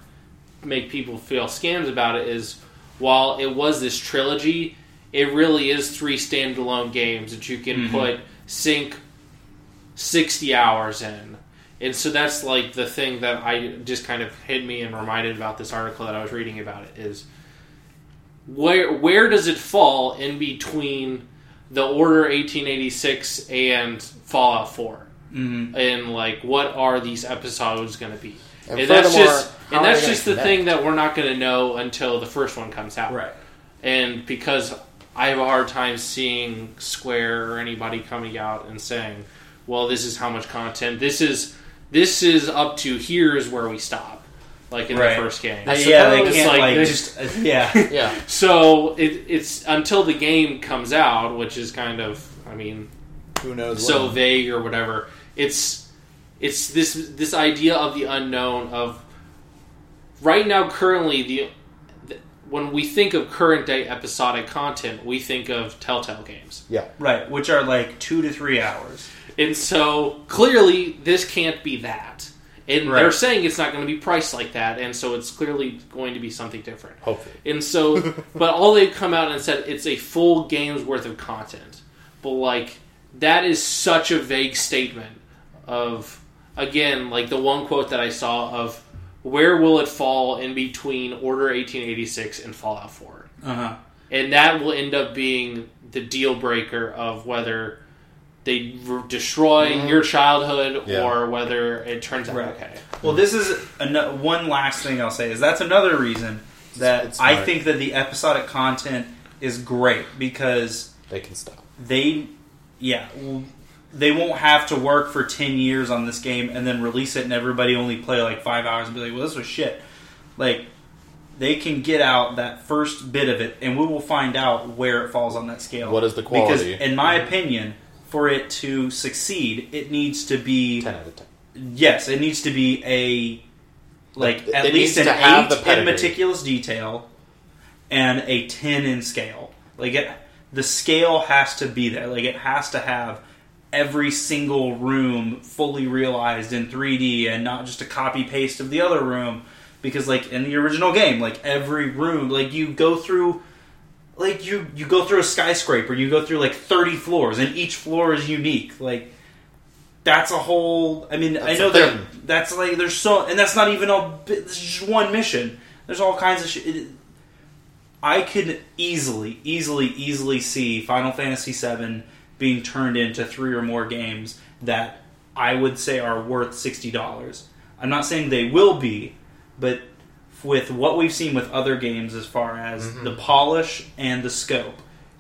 make people feel scams about it is while it was this trilogy it really is three standalone games that you can Mhm. put sync 60 hours in and so that's like the thing that I just kind of hit me and reminded about this article that I was reading about it is where where does it fall in between the Order 1886 and Fallout 4? Mm-hmm. And like, what are these episodes going to be? And, And, that's just and that's just the gonna thing that we're not going to know until the first one comes out. Right. And because I have a hard time seeing Square or anybody coming out and saying, "Well, this is how much content. This is this is up to here's where we stop." Like in Right. the first game. Uh, yeah, they can't like like, just uh, yeah. Yeah. So it, it's until the game comes out, which is kind of, I mean, Who knows? so when. vague or whatever. It's it's this this idea of the unknown of right now currently the, the when we think of current day episodic content, we think of Telltale games. Yeah. Right, which are like two to three hours. And so clearly this can't be that. And Right. they're saying it's not going to be priced like that, and so it's clearly going to be something different. Hopefully. And so, but all they've come out and said it's a full game's worth of content. But like that is such a vague statement of again, like the one quote that I saw of where will it fall in between Order 1886 and Fallout 4? Uh huh. And that will end up being the deal breaker of whether they r- destroy your childhood Yeah. or whether it turns out Right. okay. Well, this is ano- one last thing I'll say is that's another reason that It's I think that the episodic content is great because They can stop. they, yeah, w- they won't have to work for ten years on this game and then release it and everybody only play like five hours and be like, well, this was shit. Like they can get out that first bit of it, and we will find out where it falls on that scale. What is the quality? Because, in my opinion, for it to succeed, it needs to be 10 out of 10. Yes, it needs to be a like It at needs least an to have the eight in meticulous detail and a ten in scale. Like it, the scale has to be there. Like it has to have every single room fully realized in 3D and not just a copy paste of the other room. Because like in the original game, like every room, like you go through like you you go through a skyscraper, you go through like 30 floors, and each floor is unique. Like that's a whole. I mean, I know that that's like there's so, and that's not even a. This is just one mission. There's all kinds of shit. I could easily, easily, easily see Final Fantasy VII being turned into three or more games that I would say are worth sixty dollars. I'm not saying they will be, but with what we've seen with other games as far as Mm-hmm. the polish and the scope,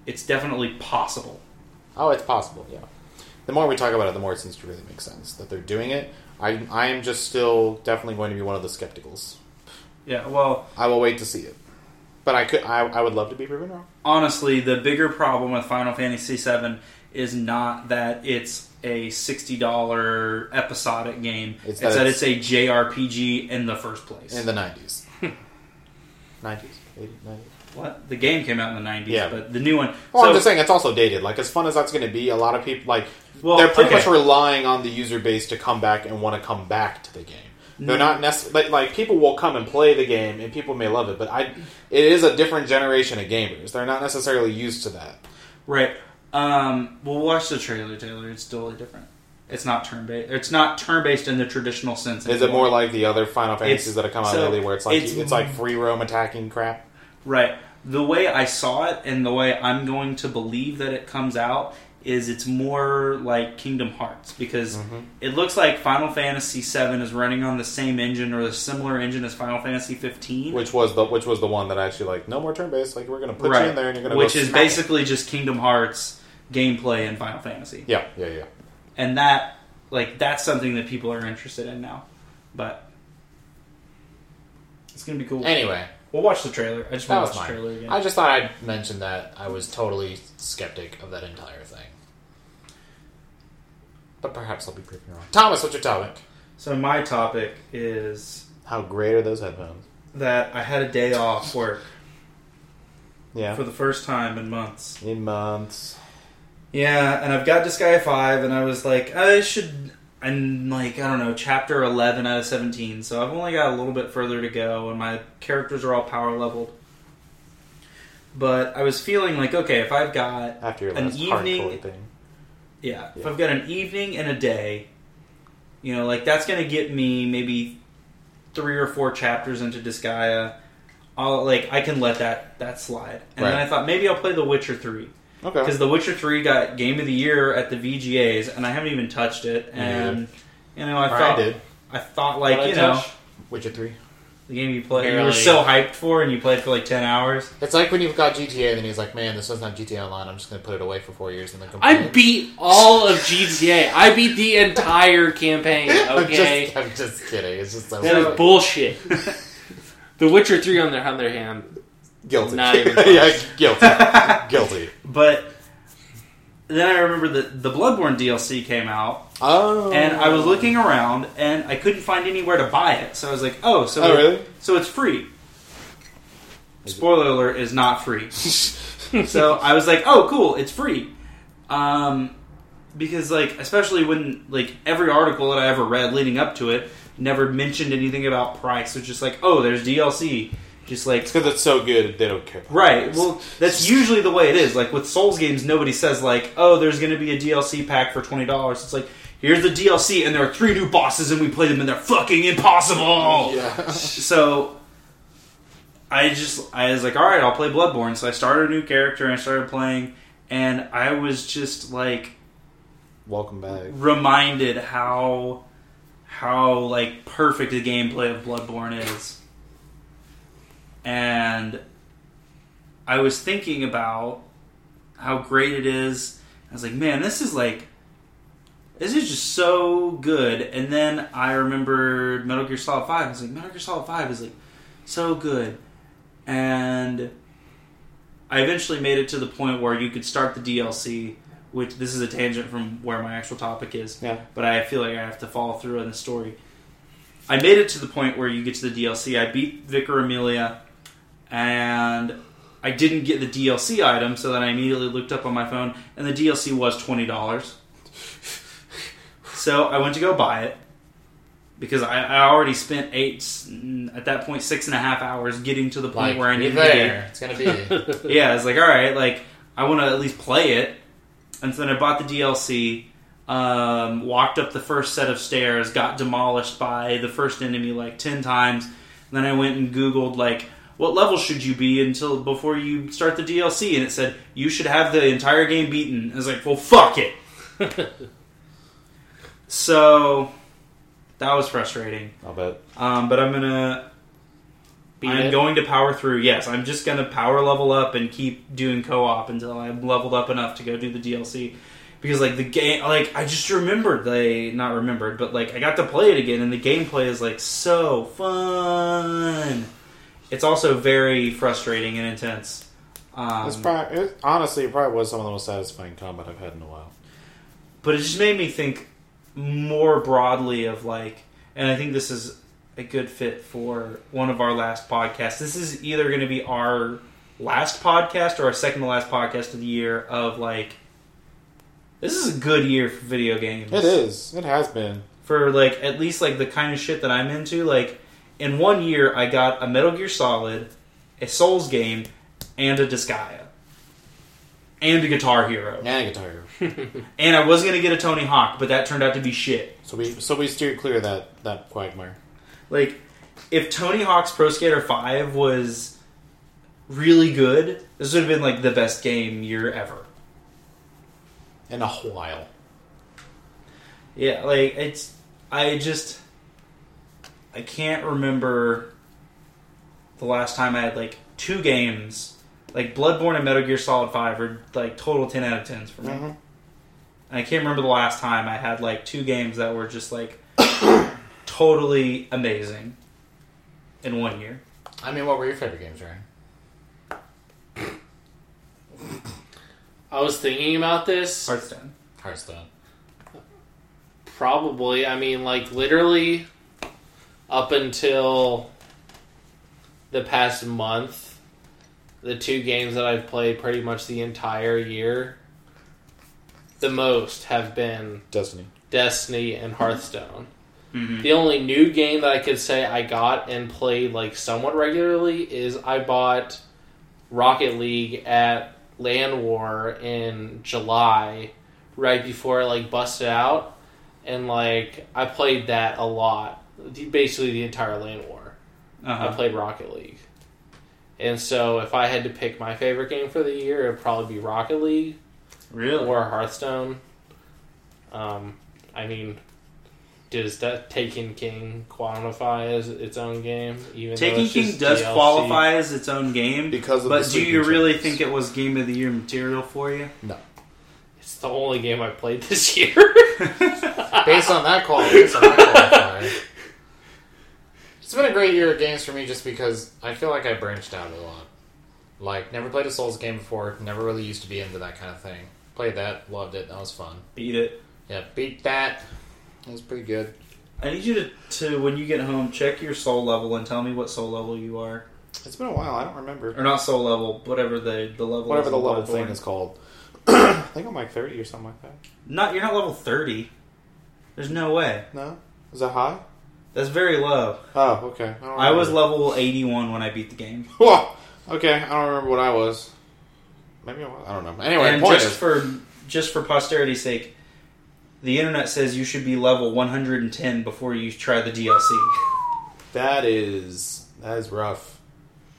it's definitely possible. Oh, it's possible, yeah. The more we talk about it, the more it seems to really make sense that they're doing it. I I am just still definitely going to be one of the skepticals. Yeah, well, I will wait to see it, but I could I, I would love to be proven wrong. honestly, the bigger problem with Final Fantasy VII is not that it's a sixty dollar episodic game. It's It's, that that it's- it's a JRPG in the first place. In the nineties, nineties, eighties, nineties. what the game came out in the nineties, Yeah. but the new one. Well, I'm just saying it's also dated. Like as fun as that's going to be, a lot of people like Well, they're pretty okay. much relying on the user base to come back and want to come back to the game. They're mm. not necessarily like, like people will come and play the game and people may love it, but I it is a different generation of gamers. They're not necessarily used to that. Right. Um, we'll watch the trailer, Taylor. It's totally different. It's not turn based. It's not turn based in the traditional sense. Is it more like the other Final Fantasies It's- that have come out so lately, where it's like it's- it's, like free roam attacking crap? right? The way I saw it and the way I'm going to believe that it comes out is it's more like Kingdom Hearts because Mm-hmm. it looks like Final Fantasy VII is running on the same engine or the similar engine as Final Fantasy 15. Which was the which was the one that actually like no more turn based. Like we're going to put you in there and you're going to which is it. basically just Kingdom Hearts gameplay in Final Fantasy. yeah yeah yeah. and that like that's something that people are interested in now but it's gonna be cool Anyway, we'll watch the trailer i just that want to watch the trailer again I just thought I'd mention that I was totally skeptic of that entire thing. But perhaps I'll be proven wrong. Thomas, what's your topic? so my topic is How great are those headphones? that i had a day off work Yeah. for the first time in months In months. Yeah and i've got disgaea 5 and i was like i should i'm like i don't know chapter 11 out of 17 so i've only got a little bit further to go and my characters are all power leveled. But i was feeling like okay if i've got After your An evening- thing. Yeah, if I've got an evening and a day, you know, like that's going to get me maybe three or four chapters into Disgaea. I'll like I can let that that slide, and then I thought maybe I'll play The Witcher Three Okay. because The Witcher Three got Game of the Year at the VGAs, and I haven't even touched it. And you know, I Or thought I did. I thought like What I you know touch? Witcher 3. the game you played, you were Barely. so hyped for, and you played for like ten hours. It's like when you've got GTA and then he's like, man, this doesn't have GTA Online. I'm just going to put it away for four years and then come I beat all of GTA. I beat the entire campaign. I'm Okay, just, I'm just kidding. It's just so that is bullshit. the Witcher Three on their on their hand. guilty. Not even yeah, guilty. guilty. But then I remember that the Bloodborne DLC came out, Oh. and I was looking around and I couldn't find anywhere to buy it. So I was like, "Oh, so Oh, really? so it's free." Spoiler alert is not free. so I was like, "Oh, cool, it's free." Um, because like especially when like every article that I ever read leading up to it never mentioned anything about price. It's just like, "Oh, there's DLC." Just like It's because it's so good, they don't care. about Right. price. Well, that's usually the way it is. Like with Souls games, nobody says like, "Oh, there's going to be a DLC pack for twenty dollars." It's like, here's the DLC, and there are three new bosses, and we play them, and they're fucking impossible. yeah. So, I just I was like, all right, I'll play Bloodborne. So I started a new character, and I started playing, and I was just like Welcome back. reminded how how like perfect the gameplay of Bloodborne is. And I was thinking about how great it is. I was like, man, this is like this is just so good. And then I remembered Metal Gear Solid 5. I was like, Metal Gear Solid 5 is like so good. And I eventually made it to the point where you could start the DLC, which this is a tangent from where my actual topic is Yeah. but I feel like I have to follow through on the story. I made it to the point where you get to the DLC. I beat Vicar Amelia, and I didn't get the DLC item, so then I immediately looked up on my phone, and the DLC was twenty dollars. So I went to go buy it because I, I already spent eight at that point six and a half hours getting to the point Like, where I needed there. It's to be. yeah, I was like, all right, like I want to at least play it, and so then I bought the DLC. Um, walked up the first set of stairs, got demolished by the first enemy like ten times. And then I went and Googled like, what level should you be until before you start the DLC? And it said you should have the entire game beaten. I was like, well, fuck it. so that was frustrating. I'll bet. Um, but I'm gonna Beat I'm it. going to power through. Yes, I'm just going to power level up and keep doing co-op until I'm leveled up enough to go do the DLC. because like the game, like I just remembered they not remembered, but like I got to play it again, and the gameplay is like so fun. It's also very frustrating and intense. Um, It's probably, it, honestly, it probably was some of the most satisfying combat I've had in a while. but it just made me think more broadly of like and i think this is a good fit for one of our last podcasts this is either going to be our last podcast or our second to last podcast of the year of like this is a good year for video games It is. It has been. for like at least like the kind of shit that i'm into like in one year i got a metal gear solid a souls game and a disgaea and a guitar hero And a guitar. Hero. and i was going to get a tony hawk but that turned out to be shit So we so we steered clear of that that quagmire. Like, if Tony Hawk's Pro Skater 5 was really good, this would have been like the best game year ever. In a while. Yeah, like, it's. I just. I can't remember the last time I had like two games. Like, Bloodborne and Metal Gear Solid 5 are like total 10 out of 10s for me. Mm-hmm. And I can't remember the last time I had like two games that were just like totally amazing in one year. I mean, what were your favorite games, Ryan? I was thinking about this. Hearthstone. Hearthstone. Probably. I mean, like literally up until the past month, the two games that I've played pretty much the entire year, the most have been Destiny. Destiny and Hearthstone. Mm-hmm. The only new game that I could say I got and played like somewhat regularly is I bought Rocket League at Land War in July, right before it like busted out, and like I played that a lot, basically the entire Land War. I Uh-huh. played Rocket League, and so if I had to pick my favorite game for the year, it'd probably be Rocket League Really? or Hearthstone. Um, I mean, does that Taken King qualify as its own game? Even Taken King does DLC? qualify as its own game, Because of but the do you really giants. think it was Game of the Year material for you? No. It's the only game I played this year. Based on that quality, based on that qualifier. It's been a great year of games for me just because I feel like I branched out a lot. Like, never played a Souls game before, never really used to be into that kind of thing. Played that, loved it, that was fun. Beat it. Yeah, beat that. It was pretty good. I need you to, to, when you get home, check your soul level and tell me what soul level you are. It's been a while, I don't remember. Or not soul level, whatever the, the level Whatever is the level thing is called. I think I'm like 30 or something like that. Not, you're not level 30. There's no way. No? Is that high? That's very low. Oh, okay. I, I was level 81 when I beat the game. Whoa! Okay, I don't remember what I was. Maybe I was. I don't know. Anyway, and point just is, for just for posterity's sake, the internet says you should be level 110 before you try the DLC. that is that is rough,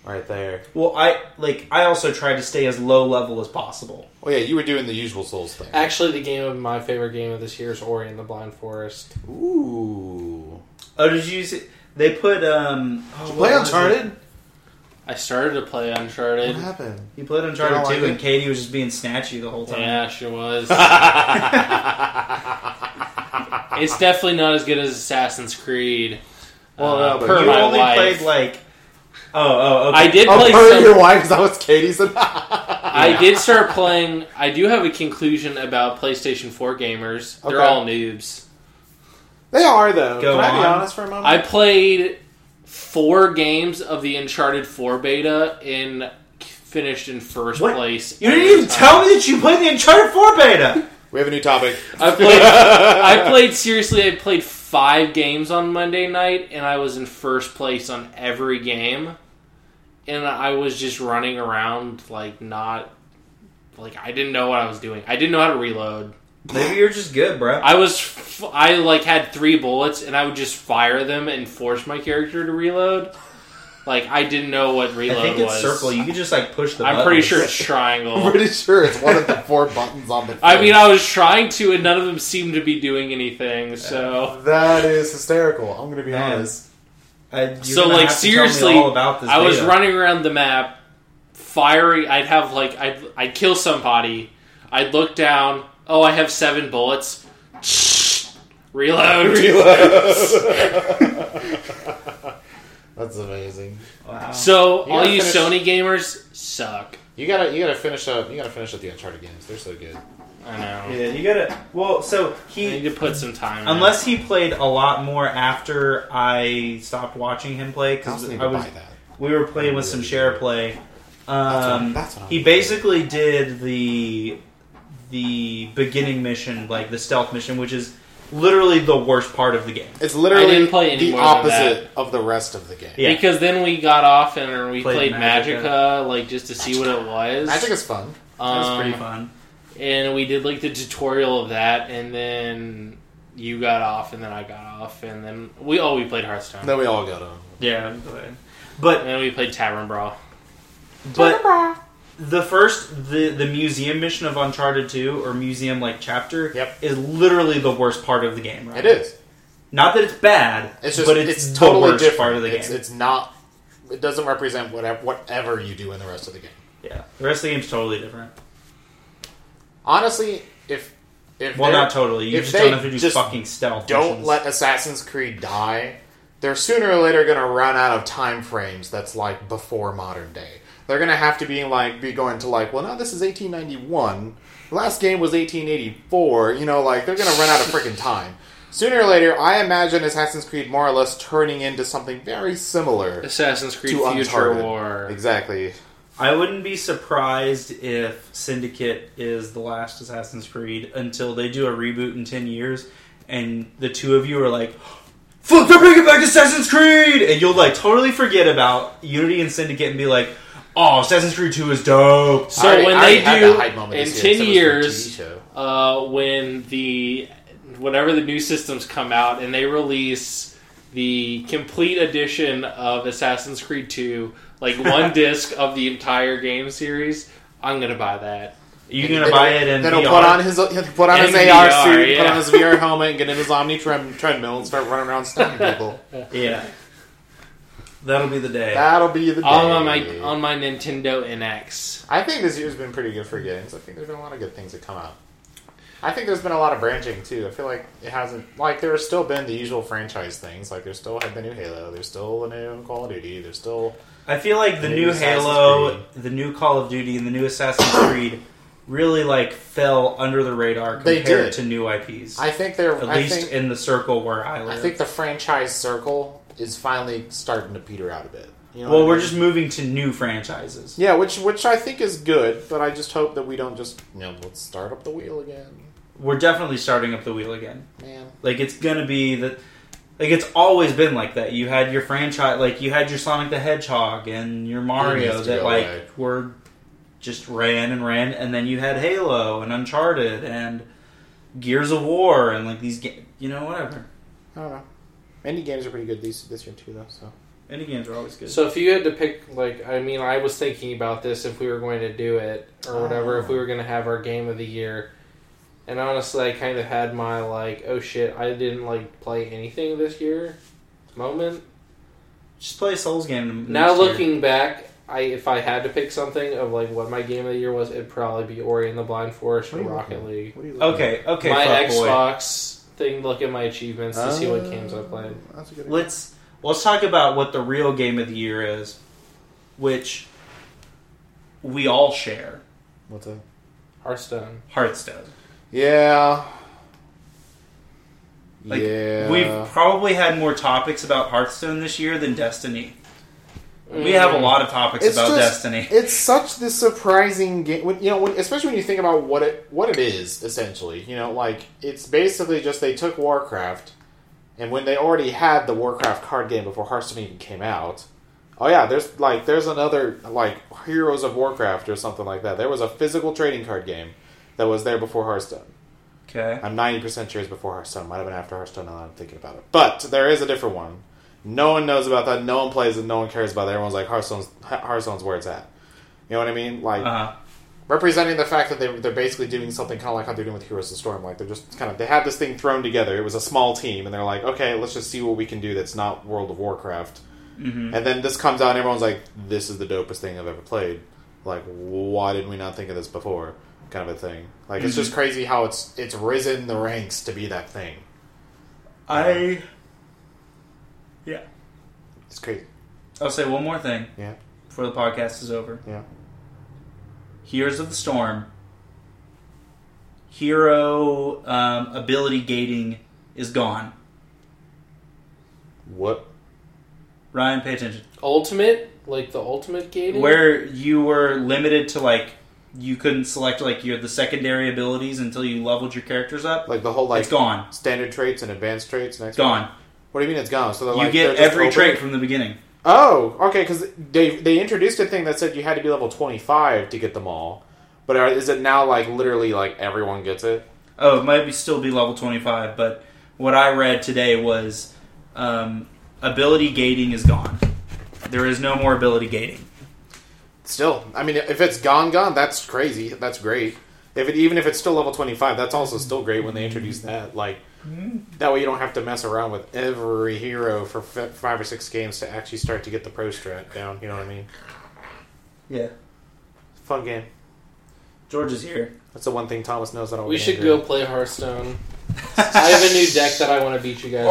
right there. Well, I like I also try to stay as low level as possible. Oh yeah, you were doing the usual Souls thing. Actually, the game of my favorite game of this year is Ori and the Blind Forest. Ooh. Oh, did you see? They put um. Oh, what Play was it? Uncharted. I started to play Uncharted. What happened? You played Uncharted You don't 2, like and it? Katie was just being snatchy the whole time. Yeah, she was. it's definitely not as good as Assassin's Creed. Well, uh, no, but per you my only wife. played like. Oh, oh, okay. I did Oh, play per some. your wife, 'cause that was Katie's. I did start playing. I do have a conclusion about PlayStation 4 gamers. They're Okay. all noobs. They are though. Go Can I be honest for a moment? I played four games of the Uncharted 4 beta and finished in first What? place. You didn't every even time. tell me that you played the Uncharted 4 beta. we have a new topic. I played. I played seriously. I played five games on Monday night, and I was in first place on every game. And I was just running around like not like I didn't know what I was doing. I didn't know how to reload. Maybe you're just good, bro. I was f- I like had three bullets, and I would just fire them and force my character to reload. Like I didn't know what reload I reload think it's was. circle. You could just like push the. I'm pretty sure it's I'm triangle. pretty sure it's one of the four buttons on the. I mean. I was trying to, and none of them seemed to be doing anything. So. that is hysterical. I'm gonna be Man. honest. I, So, like, have to tell me seriously, all about this I was running around the map, firing. I'd have like I'd I'd kill somebody. I'd look down, Oh, I have seven bullets. Reload. Reload. That's amazing. Wow. So You all gotta you finish- Sony gamers suck. You gotta, you gotta finish up. You gotta finish up the Uncharted games. They're so good. I know. yeah, you gotta. Well, so I need he to put some time. in. unless he played a lot more after I stopped watching him play I because also need I to was buy that. we were playing with some share good. play. That's what- Um, that's what I'm he doing. basically did the the beginning mission, like the stealth mission, which is literally the worst part of the game. It's literally didn't play any the more than opposite of the rest of the game. Yeah. because then we got off and we Played played, Magica, Magicka. like just to see what it was. Magic is fun. That was Um, pretty fun. and we did like the tutorial of that, and then you got off, and then I got off, and then we oh we played Hearthstone, Then we all got on. Yeah, but and then we played Tavern Brawl. but the first the the museum mission of Uncharted Two or museum like chapter Yep. is literally the worst part of the game. Right? It is. Not that it's bad, It's just. but it's, it's, the totally worst different. part of the it's, game. it's not. It doesn't represent whatever whatever you do in the rest of the game. yeah, the rest of the game's totally different. Honestly, if if Well, not totally. You just don't have to do just fucking stealth. don't missions. let Assassin's Creed die, they're sooner or later going to run out of time frames that's like before modern day. They're going to have to be like be going to like, well, now this is 1891. The last game was 1884. You know, like they're going to run out of freaking time. Sooner or later, I imagine Assassin's Creed more or less turning into something very similar Assassin's Creed to Future Uncharted. War. Exactly. I wouldn't be surprised if Syndicate is the last Assassin's Creed until they do a reboot in 10 years and the two of you are like, fuck, they're bringing back Assassin's Creed! And you'll like totally forget about Unity and Syndicate and be like, oh, Assassin's Creed 2 is dope. So already- when they do that hype moment in this ten year, except it was years, for a TV show. uh, when the whatever the new systems come out and they release the complete edition of Assassin's Creed 2, like one disc of the entire game series, I'm gonna buy that. You're going to buy it and Then he'll put on his he'll put on In his AR VR, suit, put on his VR helmet, and get in his Omni trem- treadmill and start running around stabbing people. Yeah. That'll be the day. That'll be the day. All on my on my Nintendo NX. I think this year's been pretty good for games. I think there's been a lot of good things that come out. I think there's been a lot of branching too. I feel like it hasn't like there's still been the usual franchise things. Like there's still had the new Halo, there's still the new Call of Duty, there's still I feel like the The new new Halo, the new Call of Duty, and the new Assassin's Creed really like fell under the radar They compared did. to new IPs. I think they're At I least think, in the circle where I live. I think the franchise circle is finally starting to peter out a bit. You know well, I we're mean? just moving to new franchises. Yeah, which which I think is good, but I just hope that we don't just you know let's start up the wheel again, We're definitely starting up the wheel again. man. Like it's gonna be that. Like it's always been like that. You had your franchise, like you had your Sonic the Hedgehog and your Mario that like away. were just ran and ran, and then you had Halo and Uncharted and Gears of War and like these, ga- you know, whatever. I don't know. Indie games are pretty good this this year too, though. So Indie games are always good. So if you had to pick, like, I mean, I was thinking about this if we were going to do it or whatever, if we ah. were going to have our game of the year. And honestly, I kind of had my like, oh shit, I didn't like play anything this year moment. just play a Souls game. Now next year. looking back, I if I had to pick something of like what my game of the year was, it'd probably be Ori and the Blind Forest or What are you Rocket League. what are you looking Okay, okay, my fuckboy. Xbox thing, look at my achievements to see what games I oh, played. That's a good. Let's let's talk about what the real game of the year is, which we all share. What's that? Hearthstone. Hearthstone. Yeah. Like, yeah. We've probably had more topics about Hearthstone this year than Destiny. We have a lot of topics It's about just- Destiny. It's such this surprising game. When, you know, when, especially when you think about what it what it is essentially. You know, like it's basically just they took Warcraft, and when they already had the Warcraft card game before Hearthstone even came out. Oh yeah, there's like there's another like Heroes of Warcraft or something like that. There was a physical trading card game that was there before Hearthstone. Okay. I'm 90% sure it's before Hearthstone. Might have been after Hearthstone now that I'm thinking about it. But there is a different one. No one knows about that. No one plays it. No one cares about it. Everyone's like, Hearthstone's, Hearthstone's where it's at. You know what I mean? Like, Uh, representing the fact that they, they're basically doing something kind of like how they're doing with Heroes of the Storm. Like, they're just kind of, they had this thing thrown together. It was a small team, and they're like, okay, let's just see what we can do that's not World of Warcraft. mhm. And then this comes out, and everyone's like, this is the dopest thing I've ever played. Like, why did we not think of this before? kind of a thing. Like it's just crazy how it's it's risen the ranks to be that thing. I. Yeah. It's crazy. I'll say one more thing Yeah, before the podcast is over. yeah. Heroes of the Storm. Hero um, ability gating is gone. What? Ryan, pay attention. Ultimate, like the ultimate gating. Where you were limited to like you couldn't select like your the secondary abilities until you leveled your characters up. Like the whole like it's gone. standard traits and advanced traits. And It's gone. What do you mean it's gone? So they're You like, get they're every trait from the beginning. Oh, okay. Because they they introduced a thing that said you had to be level twenty five to get them all. But are, is it now like literally like everyone gets it? Oh, it might be still be level 25, but what I read today was um, ability gating is gone. There is no more ability gating. Still, I mean, if it's gone, gone, that's crazy. That's great. If it even if it's still level twenty five, that's also still great when they introduce that. Like that way, you don't have to mess around with every hero for f- five or six games to actually start to get the pro strat down. You know what I mean? Yeah. Fun game. George is here. That's the one thing Thomas knows. That I don't. we should into. go play Hearthstone. I have a new deck that I want to beat you guys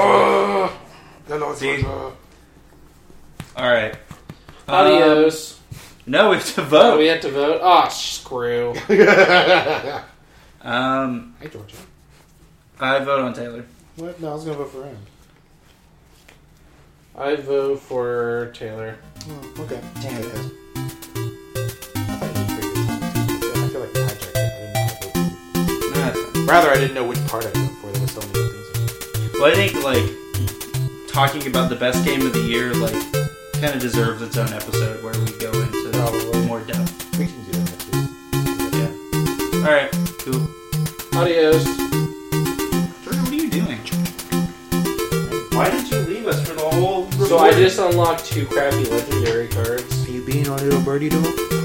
with. Dude. All right. Adios. Um, no, we have to oh, vote. we have to vote. Ah, screw. Um, hey Georgia. I vote on Taylor. What? No, I was gonna vote for him. I vote for Taylor. Oh, okay. Damn it. I thought you did pretty good. I feel like I hijacked it. I didn't know how to vote. Nah, Rather, I didn't know which part I voted for. There were so many things. Well, I think like talking about the best game of the year, like, kind of deserves its own episode where we go into Probably. more depth. We can do that next week. Yeah. All right. Cool. Adios. Why did you leave us for the whole? So I just unlocked two crappy legendary cards. Are you being a little birdie dog?